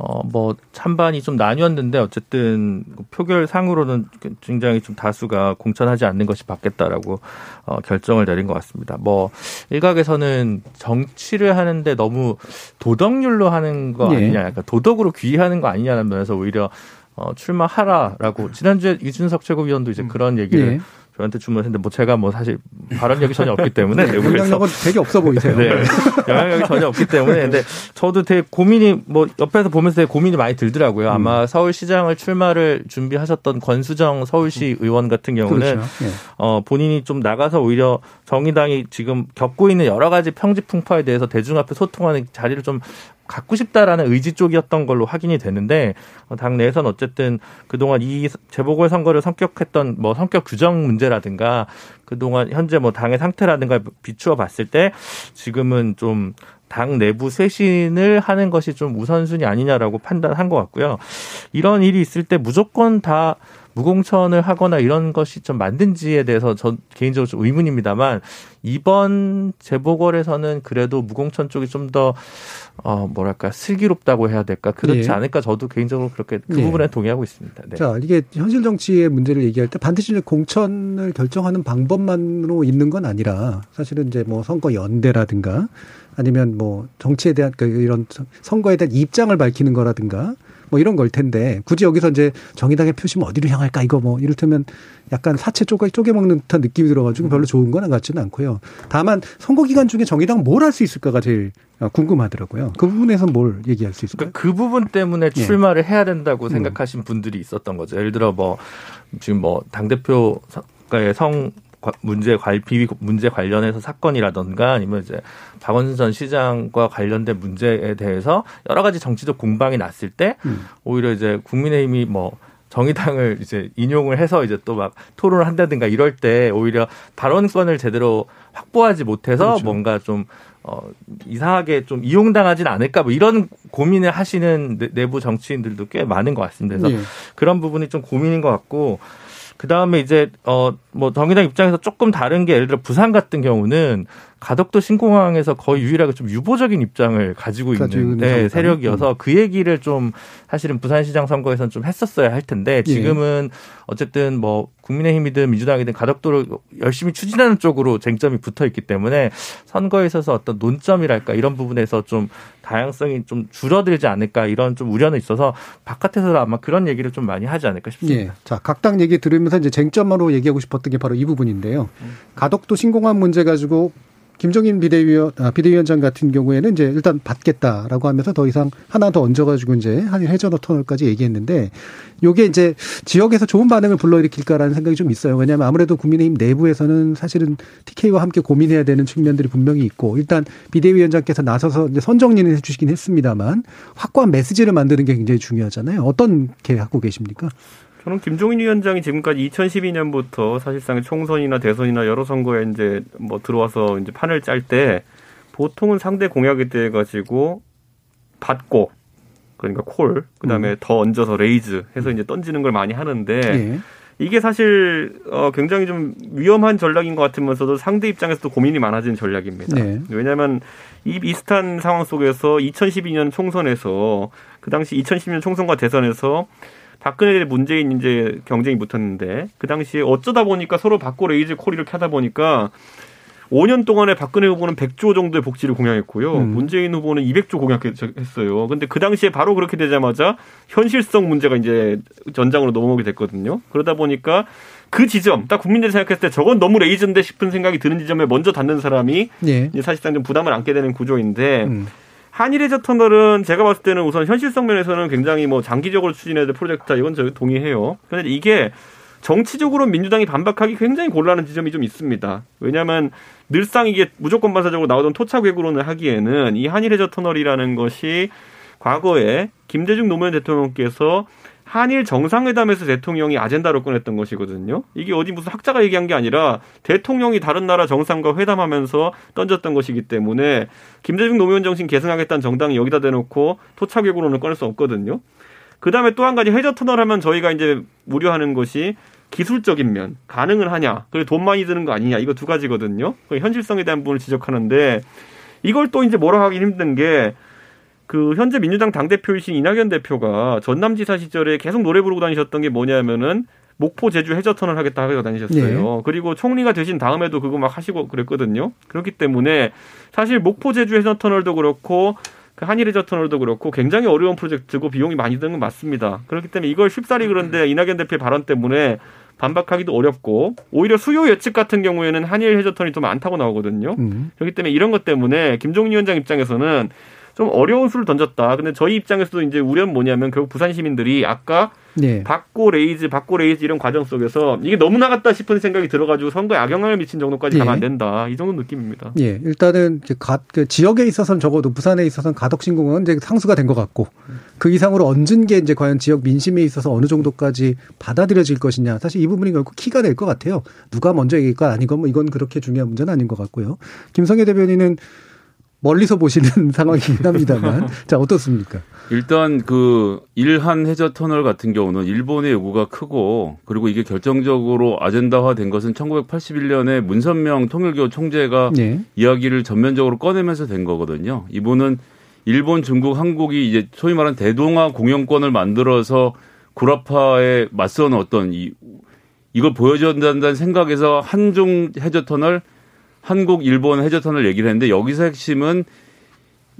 Speaker 6: 어, 뭐, 찬반이 좀 나뉘었는데, 어쨌든, 표결상으로는 굉장히 좀 다수가 공천하지 않는 것이 받겠다라고, 어, 결정을 내린 것 같습니다. 뭐, 일각에서는 정치를 하는데 너무 도덕률로 하는 거
Speaker 2: 예.
Speaker 6: 아니냐, 약간 도덕으로 귀의하는 거 아니냐는 면에서 오히려, 어, 출마하라라고, 지난주에 이준석 최고위원도 이제 그런 얘기를
Speaker 2: 예.
Speaker 6: 저한테 주문했는데, 뭐, 제가 뭐 사실 발언력이 전혀 없기 때문에, 내부에서
Speaker 2: 영향력은 되게 없어 보이세요.
Speaker 6: 네. 영향력이 전혀 없기 때문에. 근데 저도 되게 고민이 뭐 옆에서 보면서 되게 고민이 많이 들더라고요.
Speaker 2: 음.
Speaker 6: 아마 서울시장을 출마를 준비하셨던 권수정 서울시 의원 같은 경우는
Speaker 2: 그렇죠. 예.
Speaker 6: 어 본인이 좀 나가서 오히려 정의당이 지금 겪고 있는 여러 가지 평지 풍파에 대해서 대중 앞에 소통하는 자리를 좀 갖고 싶다라는 의지 쪽이었던 걸로 확인이 되는데 어, 당 내에서는 어쨌든 그동안 이 재보궐 선거를 성격했던 뭐 성격 규정 문제라든가 그동안 현재 뭐 당의 상태라든가 비추어 봤을 때 지금은 좀 당 내부 쇄신을 하는 것이 좀 우선순위 아니냐라고 판단한 것 같고요. 이런 일이 있을 때 무조건 다 무공천을 하거나 이런 것이 좀 맞는지에 대해서 전 개인적으로 좀 의문입니다만 이번 재보궐에서는 그래도 무공천 쪽이 좀 더 어, 뭐랄까 슬기롭다고 해야 될까 그렇지
Speaker 2: 예.
Speaker 6: 않을까 저도 개인적으로 그렇게 그
Speaker 2: 예.
Speaker 6: 부분에 동의하고 있습니다. 네.
Speaker 2: 자, 이게 현실 정치의 문제를 얘기할 때 반드시 공천을 결정하는 방법만으로 있는 건 아니라 사실은 이제 뭐 선거 연대라든가 아니면 뭐 정치에 대한 그 이런 선거에 대한 입장을 밝히는 거라든가 뭐 이런 걸 텐데 굳이 여기서 이제 정의당의 표심은 어디로 향할까 이거 뭐 이를테면 약간 사채 쪼개 쪼개 먹는 듯한 느낌이 들어가지고 별로 좋은 건 같지는 않고요. 다만 선거 기간 중에 정의당 뭘 할 수 있을까가 제일 궁금하더라고요. 그 부분에서 뭘 얘기할 수 있을까요?
Speaker 6: 그러니까 그 부분 때문에
Speaker 2: 예.
Speaker 6: 출마를 해야 된다고
Speaker 2: 음.
Speaker 6: 생각하신 분들이 있었던 거죠. 예를 들어 뭐 지금 뭐 당 대표의 성 과- 문제 관 비위 문제 관련해서 사건이라던가 아니면 이제 박원순 전 시장과 관련된 문제에 대해서 여러 가지 정치적 공방이 났을 때
Speaker 2: 음.
Speaker 6: 오히려 이제 국민의힘이 뭐 정의당을 이제 인용을 해서 이제 또 막 토론을 한다든가 이럴 때 오히려 발언권을 제대로 확보하지 못해서
Speaker 2: 그렇죠.
Speaker 6: 뭔가 좀 어, 이상하게 좀 이용당하진 않을까 뭐 이런 고민을 하시는 내- 내부 정치인들도 꽤 많은 것 같습니다. 그래서
Speaker 2: 예.
Speaker 6: 그런 부분이 좀 고민인 것 같고 그 다음에 이제 어뭐 정의당 입장에서 조금 다른 게 예를 들어 부산 같은 경우는 가덕도 신공항에서 거의 유일하게 좀 유보적인 입장을 가지고 있는 네. 세력이어서 그 얘기를 좀 사실은 부산시장 선거에서는 좀 했었어야 할 텐데
Speaker 2: 예.
Speaker 6: 지금은 어쨌든 뭐 국민의힘이든 민주당이든 가덕도를 열심히 추진하는 쪽으로 쟁점이 붙어 있기 때문에 선거에 있어서 어떤 논점이랄까 이런 부분에서 좀 다양성이 좀 줄어들지 않을까 이런 좀 우려는 있어서 바깥에서 아마 그런 얘기를 좀 많이 하지 않을까 싶습니다.
Speaker 2: 예. 자, 각 당 얘기 들으면서 이제 쟁점으로 얘기하고 싶었던 게 바로 이 부분인데요. 가덕도 신공항 문제 가지고 김종인 비대위원, 아, 비대위원장 같은 경우에는 이제 일단 받겠다라고 하면서 더 이상 하나 더 얹어가지고 이제 한 해저너 터널까지 얘기했는데 요게 이제 지역에서 좋은 반응을 불러일으킬까라는 생각이 좀 있어요. 왜냐하면 아무래도 국민의힘 내부에서는 사실은 TK와 함께 고민해야 되는 측면들이 분명히 있고 일단 비대위원장께서 나서서 이제 선정리는 해주시긴 했습니다만 확고한 메시지를 만드는 게 굉장히 중요하잖아요. 어떤 계획하고 계십니까?
Speaker 4: 저는 김종인 위원장이 지금까지 2012년부터 사실상 총선이나 대선이나 여러 선거에 이제 뭐 들어와서 이제 판을 짤 때 보통은 상대 공약에 대해 가지고 받고 그러니까 call 그다음에 더 얹어서 raise 해서 이제 던지는 걸 많이 하는데
Speaker 2: 예.
Speaker 4: 이게 사실 어 굉장히 좀 위험한 전략인 것 같으면서도 상대 입장에서도 고민이 많아진 전략입니다.
Speaker 2: 네.
Speaker 4: 왜냐하면 이 비슷한 상황 속에서 2012년 총선에서 그 당시 2010년 총선과 대선에서 박근혜 문재인 이제 경쟁이 붙었는데 그 당시에 어쩌다 보니까 서로 받고 raise call 이렇게 하다 보니까 5년 동안에 박근혜 후보는 100조 정도의 복지를 공약했고요.
Speaker 2: 음.
Speaker 4: 문재인 후보는 200조 공약했어요. 근데 그 당시에 바로 그렇게 되자마자 현실성 문제가 이제 전장으로 넘어오게 됐거든요. 그러다 보니까 그 지점, 딱 국민들이 생각했을 때 저건 너무 레이저인데 싶은 생각이 드는 지점에 먼저 닿는 사람이
Speaker 2: 예.
Speaker 4: 사실상 좀 부담을 안게 되는 구조인데
Speaker 2: 음.
Speaker 4: 한일 해저 터널은 제가 봤을 때는 우선 현실성 면에서는 굉장히 뭐 장기적으로 추진해야 될 프로젝트다 이건 저 동의해요. 그런데 이게 정치적으로 민주당이 반박하기 굉장히 곤란한 지점이 좀 있습니다. 왜냐하면 늘상 이게 무조건 반사적으로 나오던 토착 외구론을 하기에는 이 한일 해저 터널이라는 것이 과거에 김대중 노무현 대통령께서 한일 정상회담에서 대통령이 아젠다로 꺼냈던 것이거든요. 이게 어디 무슨 학자가 얘기한 게 아니라 대통령이 다른 나라 정상과 회담하면서 던졌던 것이기 때문에 김대중 노무현 정신 계승하겠다는 정당이 여기다 대놓고 토착 외구론을 꺼낼 수 없거든요. 그 다음에 또 한 가지 해저 터널 하면 저희가 이제 우려하는 것이 기술적인 면, 가능을 하냐, 그리고 돈 많이 드는 거 아니냐, 이거 두 가지거든요. 그 현실성에 대한 부분을 지적하는데 이걸 또 이제 뭐라 하기 힘든 게 그 현재 민주당 당대표이신 이낙연 대표가 전남지사 시절에 계속 노래 부르고 다니셨던 게 뭐냐면은 목포 제주 해저 터널 하겠다 하고 다니셨어요. 그리고 총리가 되신 다음에도 그거 막 하시고 그랬거든요. 그렇기 때문에 사실 목포 제주 해저 터널도 그렇고 그 한일 해저 터널도 그렇고 굉장히 어려운 프로젝트고 비용이 많이 드는 건 맞습니다. 그렇기 때문에 이걸 쉽사리 그런데 이낙연 대표의 발언 때문에 반박하기도 어렵고 오히려 수요 예측 같은 경우에는 한일 해저 터널이 더 많다고 나오거든요.
Speaker 2: 음.
Speaker 4: 그렇기 때문에 이런 것 때문에 김종인 위원장 입장에서는 좀 어려운 수를 던졌다. 근데 저희 입장에서도 이제 우려는 뭐냐면 결국 부산 시민들이 아까
Speaker 2: 예.
Speaker 4: 받고 raise, 받고 raise 이런 과정 속에서 이게 너무 나갔다 싶은 생각이 들어가지고 선거에 악영향을 미친 정도까지 가면
Speaker 2: 예.
Speaker 4: 안 된다. 이 정도 느낌입니다.
Speaker 2: 예, 일단은 이제 가, 그 지역에 있어서는 적어도 부산에 있어서는 가덕 신공은 이제 상수가 된 것 같고 그 이상으로 얹은 게 이제 과연 지역 민심에 있어서 어느 정도까지 받아들여질 것이냐 사실 이 부분이 결국 키가 될 것 같아요. 누가 먼저 얘기일까 아니건 뭐 이건 그렇게 중요한 문제는 아닌 것 같고요. 김성애 대변인은 멀리서 보시는 상황이긴 합니다만 자 어떻습니까?
Speaker 5: 일단 그 일한 해저 터널 같은 경우는 일본의 요구가 크고 그리고 이게 결정적으로 아젠다화 된 것은 1981년에 문선명 통일교 총재가
Speaker 2: 예,
Speaker 5: 이야기를 전면적으로 꺼내면서 된 거거든요. 이분은 일본, 중국, 한국이 이제 소위 말하는 대동아 공영권을 만들어서 구라파에 맞서는 어떤 이 이걸 보여줘야 된다는 생각에서 한중 해저 터널, 한국, 일본 해저 터널 얘기를 했는데 여기서 핵심은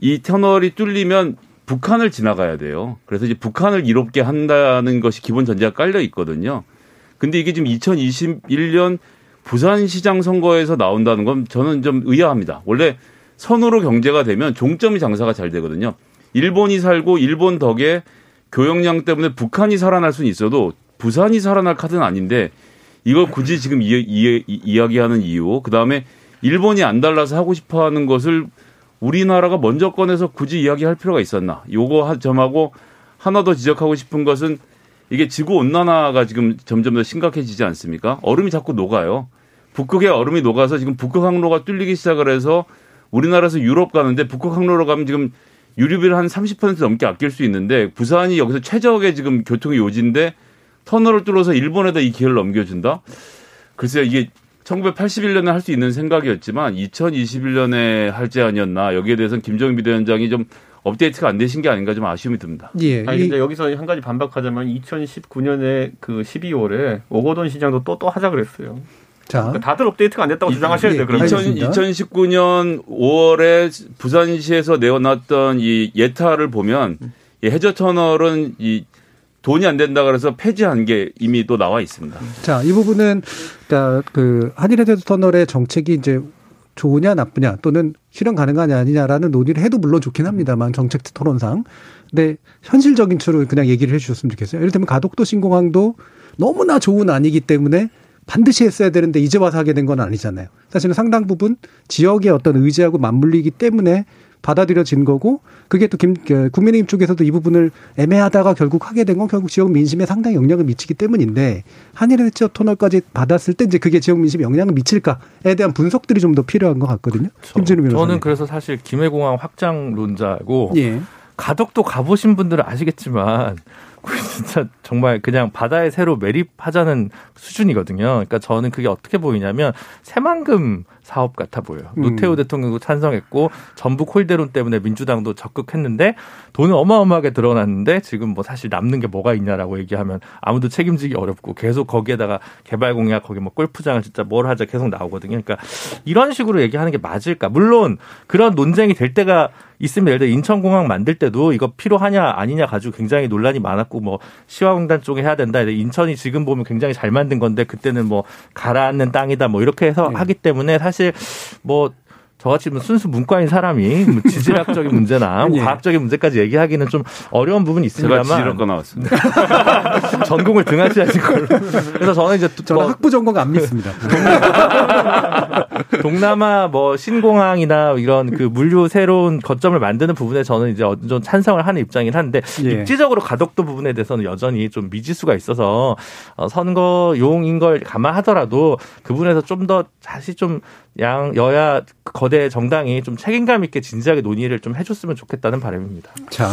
Speaker 5: 이 터널이 뚫리면 북한을 지나가야 돼요. 그래서 이제 북한을 이롭게 한다는 것이 기본 전제가 깔려 있거든요. 근데 이게 지금 2021년 부산시장 선거에서 나온다는 건 저는 좀 의아합니다. 원래 선으로 경제가 되면 종점이 장사가 잘 되거든요. 일본이 살고 일본 덕에 교역량 때문에 북한이 살아날 수는 있어도 부산이 살아날 카드는 아닌데 이걸 굳이 지금 이, 이, 이, 이야기하는 이유, 그 다음에 일본이 안 달라서 하고 싶어 하는 것을 우리나라가 먼저 꺼내서 굳이 이야기할 필요가 있었나. 요거 한 점하고 하나 더 지적하고 싶은 것은 이게 지구 온난화가 지금 점점 더 심각해지지 않습니까? 얼음이 자꾸 녹아요. 북극의 얼음이 녹아서 지금 북극 항로가 뚫리기 시작을 해서 우리나라에서 유럽 가는데 북극 항로로 가면 지금 유류비를 한 30% 넘게 아낄 수 있는데 부산이 여기서 최적의 지금 교통의 요지인데 터널을 뚫어서 일본에다 이 기회를 넘겨준다? 글쎄요, 이게 1981년에 할 수 있는 생각이었지만 2021년에 할지 아니었나 여기에 대해서는 김정인 비대위원장이 좀 업데이트가 안 되신 게 아닌가 좀 아쉬움이 듭니다.
Speaker 2: 예,
Speaker 4: 아니
Speaker 2: 이-
Speaker 4: 근데 여기서 한 가지 반박하자면 2019년에 그 12월에 오거돈 시장도 또 또 하자 그랬어요.
Speaker 2: 자,
Speaker 4: 그러니까 다들 업데이트가 안 됐다고
Speaker 5: 이-
Speaker 4: 주장하셔야
Speaker 2: 예,
Speaker 4: 돼요. 그러면
Speaker 2: 알겠습니다.
Speaker 5: 2019년 5월에 부산시에서 내어놨던 이 예타를 보면 이 해저 터널은 이 돈이 안 된다 그래서 폐지한 게 이미 또 나와 있습니다.
Speaker 2: 자, 이 부분은 그 한일해저 터널의 정책이 이제 좋으냐 나쁘냐 또는 실현 가능하냐 아니냐라는 논의를 해도 물론 좋긴 합니다만 정책 토론상. 근데 현실적인 추로 그냥 얘기를 해 주셨으면 좋겠어요. 예를 들면 가덕도 신공항도 너무나 좋은 아니기 때문에 반드시 했어야 되는데 이제 와서 하게 된 건 아니잖아요. 사실은 상당 부분 지역의 어떤 의지하고 맞물리기 때문에 받아들여진 거고 그게 또 김, 그 국민의힘 쪽에서도 이 부분을 애매하다가 결국 하게 된 건 결국 지역 민심에 상당히 영향을 미치기 때문인데 한일해저 터널까지 받았을 때 이제 그게 지역 민심에 영향을 미칠까에 대한 분석들이 좀 더 필요한 것 같거든요. 김진우 변호사님.
Speaker 6: 저는 그래서 사실 김해공항 확장론자고
Speaker 2: 예.
Speaker 6: 가덕도 가보신 분들은 아시겠지만 진짜 정말 그냥 바다에 새로 매립하자는 수준이거든요. 그러니까 저는 그게 어떻게 보이냐면 새만금 사업 같아 보여요.
Speaker 2: 음.
Speaker 6: 노태우 대통령도 찬성했고 전북 홀대론 때문에 민주당도 적극했는데 돈은 어마어마하게 들어놨는데 지금 뭐 사실 남는 게 뭐가 있냐라고 얘기하면 아무도 책임지기 어렵고 계속 거기에다가 개발 공약 거기 뭐 골프장을 진짜 뭘 하자 계속 나오거든요. 그러니까 이런 식으로 얘기하는 게 맞을까? 물론 그런 논쟁이 될 때가 있으면 예를 들어 인천공항 만들 때도 이거 필요하냐 아니냐 가지고 굉장히 논란이 많았고 뭐 시화공단 쪽에 해야 된다. 인천이 지금 보면 굉장히 잘 만든 건데 그때는 뭐 가라앉는 땅이다 뭐 이렇게 해서
Speaker 2: 네.
Speaker 6: 하기 때문에 사실 뭐 저같이 뭐 순수 문과인 사람이 뭐 지질학적인 문제나 뭐
Speaker 2: 예.
Speaker 6: 과학적인 문제까지 얘기하기는 좀 어려운 부분이
Speaker 5: 제가
Speaker 6: 있습니다만
Speaker 5: 지질학과 나왔습니다.
Speaker 6: 전공을 등한시하신 걸로. 그래서 저는 이제
Speaker 2: 저는
Speaker 6: 뭐
Speaker 2: 학부 전공 안 믿습니다.
Speaker 6: 동남아 뭐 신공항이나 이런 그 물류 새로운 거점을 만드는 부분에 저는 이제 정도 찬성을 하는 입장이긴 한데
Speaker 2: 예.
Speaker 6: 입지적으로 가덕도 부분에 대해서는 여전히 좀 미지수가 있어서 어, 선거용인 걸 감안하더라도 그 부분에서 좀 더 다시 좀양 여야 거대 정당이 좀 책임감 있게 진지하게 논의를 좀 해줬으면 좋겠다는 바람입니다.
Speaker 2: 자,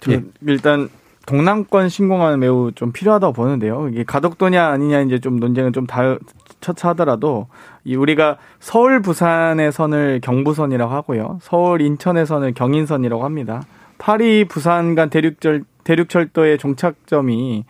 Speaker 3: 저
Speaker 2: 예.
Speaker 3: 일단 동남권 신공항은 매우 좀 필요하다고 보는데요. 이게 가덕도냐 아니냐 이제 좀 논쟁은 좀 다 처차하더라도 이 우리가 서울 부산의 선을 경부선이라고 하고요. 서울 인천의 선을 경인선이라고 합니다. 파리 부산 간 대륙절 대륙철도의 종착점이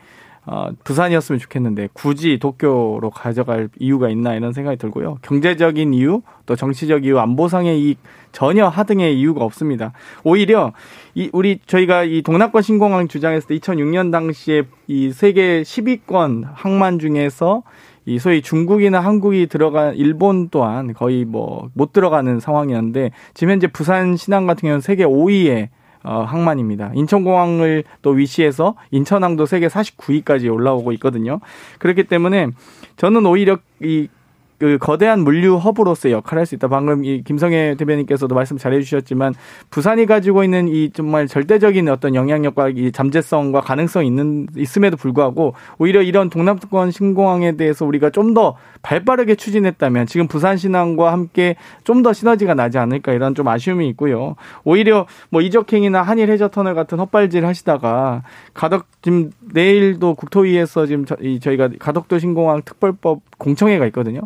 Speaker 3: 어, 부산이었으면 좋겠는데 굳이 도쿄로 가져갈 이유가 있나 이런 생각이 들고요. 경제적인 이유, 또 정치적 이유, 안보상의 이익 전혀 하등의 이유가 없습니다. 오히려 이 우리 저희가 이 동남권 신공항 주장했을 때 2006년 당시에 이 세계 10위권 항만 중에서 이 소위 중국이나 한국이 들어간 일본 또한 거의 뭐 못 들어가는 상황이었는데 지금 현재 부산 신항 같은 경우는 세계 5위의 어, 항만입니다. 인천공항을 또 위시해서 인천항도 세계 49위까지 올라오고 있거든요. 그렇기 때문에 저는 오히려 이 그 거대한 물류 허브로서의 역할을 할 수 있다. 방금 이 김성애 대변인께서도 말씀 잘 해 주셨지만 부산이 가지고 있는 이 정말 절대적인 어떤 영향력과 이 잠재성과 가능성이 있는 있음에도 불구하고 오히려 이런 동남권 신공항에 대해서 우리가 좀 더 발빠르게 추진했다면 지금 부산 신항과 함께 좀 더 시너지가 나지 않을까 이런 좀 아쉬움이 있고요. 오히려 뭐 이적행이나 한일 해저 터널 같은 헛발질 하시다가 가덕 지금 내일도 국토위에서 지금 저희가 가덕도 신공항 특별법 공청회가 있거든요.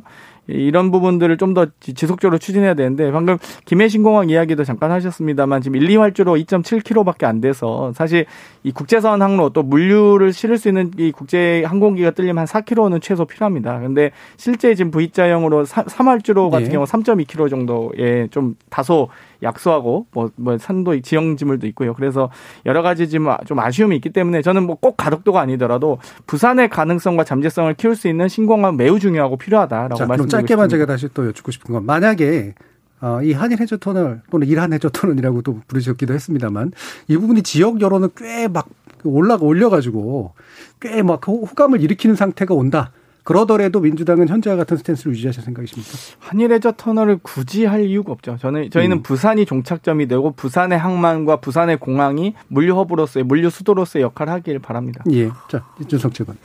Speaker 3: 이런 부분들을 좀 더 지속적으로 추진해야 되는데 방금 김해신 공항 이야기도 잠깐 하셨습니다만 지금 1, 2활주로 2.7km밖에 안 돼서 사실 이 국제선 항로 또 물류를 실을 수 있는 이 국제 항공기가 뚫리면 한 4km는 최소 필요합니다. 근데 실제 지금 V자형으로 3활주로 같은
Speaker 2: 예.
Speaker 3: 경우 3.2km 정도에 좀 다소 약소하고 뭐, 뭐 산도 지형 지물도 있고요. 그래서 여러 가지 지금 좀 아쉬움이 있기 때문에 저는 뭐 꼭 가덕도가 아니더라도 부산의 가능성과 잠재성을 키울 수 있는 신공항 매우 중요하고 필요하다라고
Speaker 2: 자,
Speaker 3: 말씀드리고
Speaker 2: 짧게만. 제가 다시 또 여쭙고 싶은 건 만약에 어, 이 한일 해저 터널 또는 일한 해저 터널이라고도 부르셨기도 했습니다만 이 부분이 지역 여론을 꽤 막 올라가 올려가지고 꽤 막 호감을 일으키는 상태가 온다. 그러더라도 민주당은 현재와 같은 스탠스를 유지하실 생각이십니까?
Speaker 3: 한일해저 터널을 굳이 할 이유가 없죠. 저는 저희는
Speaker 2: 음.
Speaker 3: 부산이 종착점이 되고 부산의 항만과 부산의 공항이 물류 허브로서의 물류 수도로서의 역할을 하길 바랍니다.
Speaker 2: 예. 자, 이준석 측은.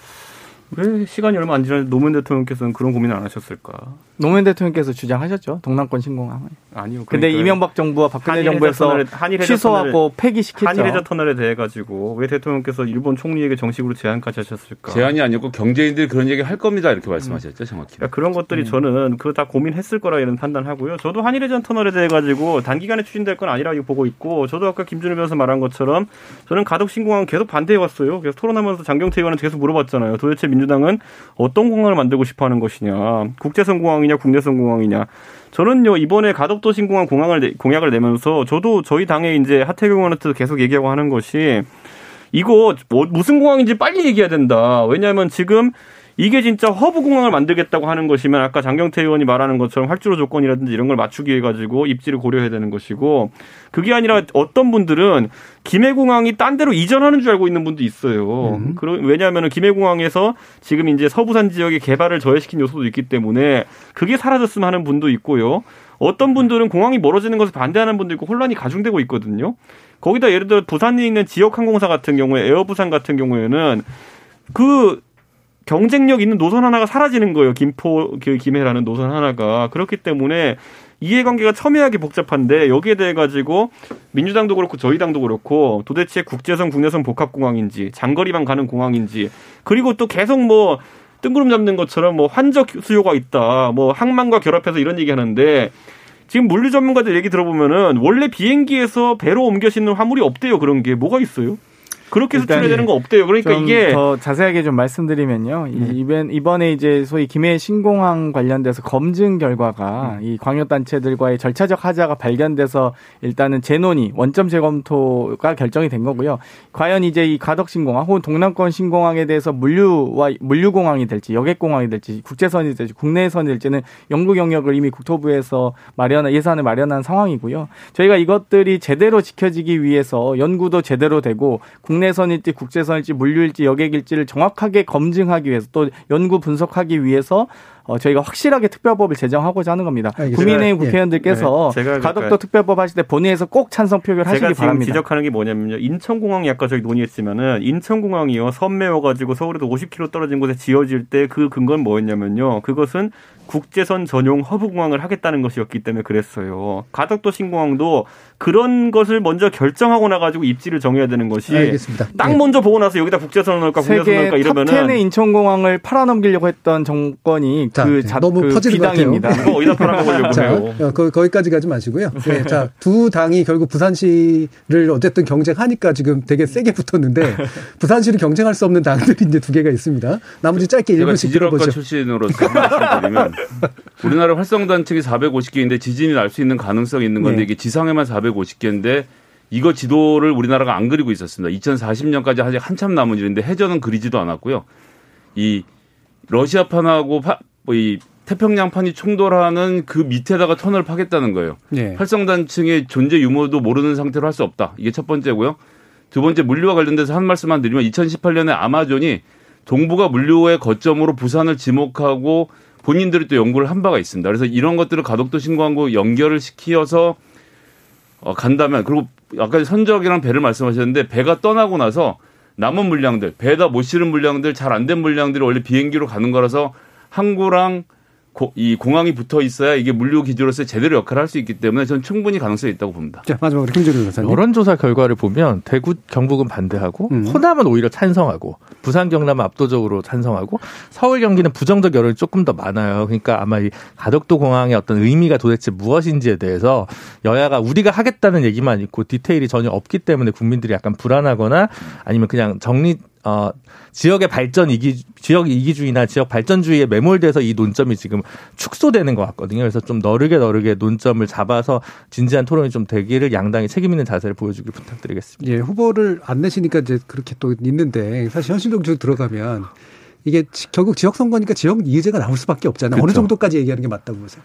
Speaker 4: 왜 시간이 얼마 안 지났는데 노무현 대통령께서는 그런 고민을 안 하셨을까?
Speaker 3: 노무현 대통령께서 주장하셨죠. 동남권 신공항을.
Speaker 4: 아니요.
Speaker 3: 근데
Speaker 4: 그러니까요.
Speaker 3: 이명박 정부와 박근혜 정부에서
Speaker 4: 해저 터널에- 한일
Speaker 3: 취소하고 폐기시켰죠.
Speaker 4: 한일 해저 터널에 대해 가지고 왜 대통령께서 일본 총리에게 정식으로 제안까지 하셨을까?
Speaker 5: 제안이 아니었고 경제인들이 그런 얘기 할 겁니다 이렇게 말씀하셨죠 정확히.
Speaker 4: 그러니까 그런 것들이 저는 그거 다 고민했을 거라 이런 판단하고요. 저도 한일해전 터널에 대해 가지고 단기간에 추진될 건 아니라고 보고 있고 저도 아까 김준일 변호사 말한 것처럼 저는 가덕 신공항 계속 반대해 왔어요. 그래서 토론하면서 장경태 의원한테 계속 물어봤잖아요. 도대체 민 주당은 어떤 공항을 만들고 싶어 하는 것이냐. 국제선 공항이냐 국내선 공항이냐. 저는요 이번에 가덕도 신공항 공항을 내- 공약을 내면서 저도 저희 당에 이제 하태경 의원한테도 계속 얘기하고 하는 것이 이거 뭐- 무슨 공항인지 빨리 얘기해야 된다. 왜냐하면 지금 이게 진짜 허브 공항을 만들겠다고 하는 것이면 아까 장경태 의원이 말하는 것처럼 활주로 조건이라든지 이런 걸 맞추기 위해 가지고 입지를 고려해야 되는 것이고 그게 아니라 어떤 분들은 김해공항이 딴 데로 이전하는 줄 알고 있는 분도 있어요.
Speaker 2: 음.
Speaker 4: 왜냐하면 김해공항에서 지금 이제 서부산 지역의 개발을 저해시킨 요소도 있기 때문에 그게 사라졌으면 하는 분도 있고요. 어떤 분들은 공항이 멀어지는 것을 반대하는 분도 있고 혼란이 가중되고 있거든요. 거기다 예를 들어 부산에 있는 지역 항공사 같은 경우에 에어부산 같은 경우에는 그 경쟁력 있는 노선 하나가 사라지는 거예요. 김포 그 김해라는 노선 하나가 그렇기 때문에 이해관계가 첨예하게 복잡한데 여기에 대해 가지고 민주당도 그렇고 저희 당도 그렇고 도대체 국제선 국내선 복합공항인지 장거리만 가는 공항인지 그리고 또 계속 뭐 뜬구름 잡는 것처럼 뭐 환적 수요가 있다 뭐 항만과 결합해서 이런 얘기 하는데 지금 물류 전문가들 얘기 들어보면은 원래 비행기에서 배로 옮겨 싣는 화물이 없대요 그런 게 뭐가 있어요? 그렇게 수출해야 되는 거 없대요. 그러니까 이게
Speaker 3: 더 자세하게 좀 말씀드리면요. 네. 이번 이번에 이제 소위 김해 신공항 관련돼서 검증 결과가 음. 이 광역 단체들과의 절차적 하자가 발견돼서 일단은 재논의 원점 재검토가 결정이 된 거고요. 과연 이제 이 가덕 신공항 혹은 동남권 신공항에 대해서 물류와 물류 공항이 될지 여객 공항이 될지 국제선이 될지 국내선이 될지는 연구 경력을 이미 국토부에서 마련한 예산을 마련한 상황이고요. 저희가 이것들이 제대로 지켜지기 위해서 연구도 제대로 되고 국내 국내선일지 국제선일지 물류일지 여객일지를 정확하게 검증하기 위해서 또 연구 분석하기 위해서 어, 저희가 확실하게 특별법을 제정하고자 하는 겁니다. 알겠습니다. 국민의힘 예. 국회의원들께서 네. 가덕도 특별법 하실 때 본회의에서 꼭 찬성 표결 하시기 제가 바랍니다.
Speaker 4: 지금 지적하는 게 뭐냐면요. 인천공항이 아까 저희 논의했지만은 인천공항이요. 섬 메워가지고 서울에도 50km 떨어진 곳에 지어질 때 그 근거는 뭐였냐면요. 그것은 국제선 전용 허브공항을 하겠다는 것이었기 때문에 그랬어요. 가덕도 신공항도 그런 것을 먼저 결정하고 나가지고 입지를 정해야 되는 것이 알겠습니다. 딱 네. 먼저 보고 나서 여기다 국제선을 넣을까 국내선 넣을까 이러면은
Speaker 3: 탑10의 인천공항을 팔아넘기려고 했던 정권이 자, 그 자,
Speaker 2: 너무 그 퍼지는 비당입니다. 것
Speaker 4: 같아요. 어디다 팔아먹으려고 자,
Speaker 2: 어, 거, 거기까지 가지 마시고요. 네, 자, 두 당이 결국 부산시를 어쨌든 경쟁하니까 지금 되게 세게 붙었는데 부산시를 경쟁할 수 없는 당들이 이제 두 개가 있습니다. 나머지 짧게 1분씩 들어보죠.
Speaker 5: 출신으로서 말씀드리면 우리나라 활성단층이 450개인데 지진이 날 수 있는 가능성이 있는 건데 네. 이게 지상에만 450개인데 이거 지도를 우리나라가 안 그리고 있었습니다. 2040년까지 아직 한참 남은 일인데 해저는 그리지도 않았고요. 이 러시아판하고 파, 뭐 이 태평양판이 충돌하는 그 밑에다가 터널을 파겠다는 거예요. 네. 활성단층의 존재 유무도 모르는 상태로 할 수 없다. 이게 첫 번째고요. 두 번째 물류와 관련돼서 한 말씀만 드리면 2018년에 아마존이 동북아 물류의 거점으로 부산을 지목하고 본인들이 또 연구를 한 바가 있습니다. 그래서 이런 것들을 가덕도 신고하고 연결을 시키어서 어, 간다면 그리고 아까 선적이랑 배를 말씀하셨는데 배가 떠나고 나서 남은 물량들 배다 못 실은 물량들 잘 안 된 물량들이 원래 비행기로 가는 거라서 항구랑 고, 이 공항이 붙어 있어야 이게 물류 기지로서 제대로 역할을 할 수 있기 때문에 저는 충분히 가능성이 있다고 봅니다.
Speaker 2: 자, 마지막으로 김재룡 교사님.
Speaker 6: 여론조사 결과를 보면 대구, 경북은 반대하고 음. 호남은 오히려 찬성하고 부산, 경남은 압도적으로 찬성하고 서울, 경기는 부정적 여론이 조금 더 많아요. 그러니까 아마 이 가덕도 공항의 어떤 의미가 도대체 무엇인지에 대해서 여야가 우리가 하겠다는 얘기만 있고 디테일이 전혀 없기 때문에 국민들이 약간 불안하거나 아니면 그냥 정리 어, 지역의 발전 이기, 지역 이기주의나 지역 발전주의에 매몰돼서 이 논점이 지금 축소되는 것 같거든요. 그래서 좀 너르게 너르게 논점을 잡아서 진지한 토론이 좀 되기를 양당이 책임 있는 자세를 보여주길 부탁드리겠습니다.
Speaker 2: 예, 후보를 안 내시니까 이제 그렇게 또 있는데 사실 현실적으로 들어가면 이게 결국 지역 선거니까 지역 이의제가 나올 수밖에 없잖아요. 그렇죠. 어느 정도까지 얘기하는 게 맞다고 보세요?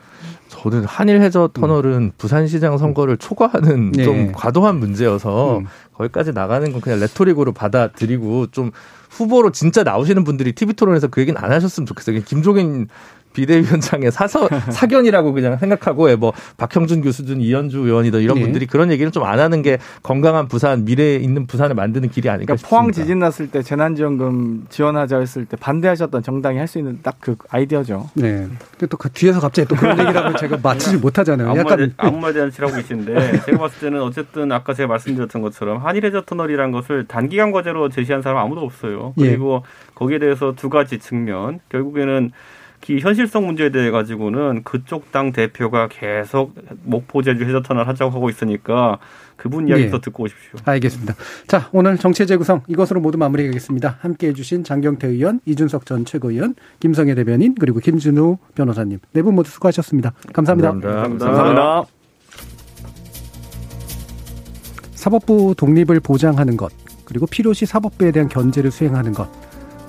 Speaker 6: 저는 한일 해저 터널은 음. 부산시장 선거를 초과하는 네. 좀 과도한 문제여서 음. 거기까지 나가는 건 그냥 레토릭으로 받아들이고 좀 후보로 진짜 나오시는 분들이 TV 토론에서 그 얘기는 안 하셨으면 좋겠어요. 김종인 비대위원장의 사서 사견이라고 그냥 생각하고 예, 뭐 박형준 교수든 이현주 의원이든 이런 네. 분들이 그런 얘기를 좀안 하는 게 건강한 부산 미래에 있는 부산을 만드는 길이 아닐까 그러니까
Speaker 3: 싶습니다. 포항 지진 났을 때 재난지원금 지원하자 했을 때 반대하셨던 정당이 할 수 있는 딱 그 아이디어죠.
Speaker 2: 네. 근데 또그 뒤에서 갑자기 또 그런 얘기라고 제가 맞히지 못하잖아요.
Speaker 4: 아무 약간 아무 말이 안 치라고 계신데 제가 봤을 때는 어쨌든 아까 제가 말씀드렸던 것처럼 한일해저 터널이라는 것을 단기간 과제로 제시한 사람 아무도 없어요. 예. 그리고 예. 거기에 대해서 두 가지 측면 결국에는 이 현실성 문제에 대해 가지고는 그쪽 당 대표가 계속 목포 제주 해저 터널 하자고 하고 있으니까 그분 이야기 네. 더 듣고 오십시오.
Speaker 2: 알겠습니다. 자, 오늘 정치 재구성 이것으로 모두 마무리하겠습니다. 함께 해 주신 장경태 의원, 이준석 전 최고위원, 김성애 대변인 그리고 김준우 변호사님 네 분 모두 수고하셨습니다. 감사합니다.
Speaker 4: 감사합니다. 감사합니다.
Speaker 2: 사법부 독립을 보장하는 것 그리고 필요시 사법부에 대한 견제를 수행하는 것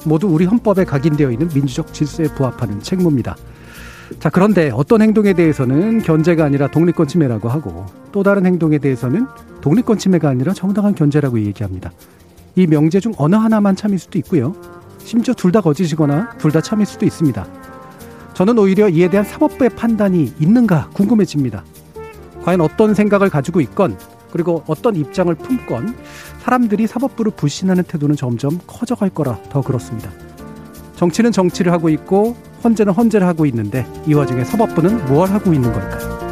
Speaker 2: 모두 우리 헌법에 각인되어 있는 민주적 질서에 부합하는 책무입니다. 자, 그런데 어떤 행동에 대해서는 견제가 아니라 독립권 침해라고 하고 또 다른 행동에 대해서는 독립권 침해가 아니라 정당한 견제라고 얘기합니다. 이 명제 중 어느 하나만 참일 수도 있고요. 심지어 둘 다 거짓이거나 둘 다 참일 수도 있습니다. 저는 오히려 이에 대한 사법부의 판단이 있는가 궁금해집니다. 과연 어떤 생각을 가지고 있건 그리고 어떤 입장을 품건 사람들이 사법부를 불신하는 태도는 점점 커져갈 거라 더 그렇습니다. 정치는 정치를 하고 있고 헌재는 헌재를 하고 있는데 이 와중에 사법부는 뭘 하고 있는 걸까요?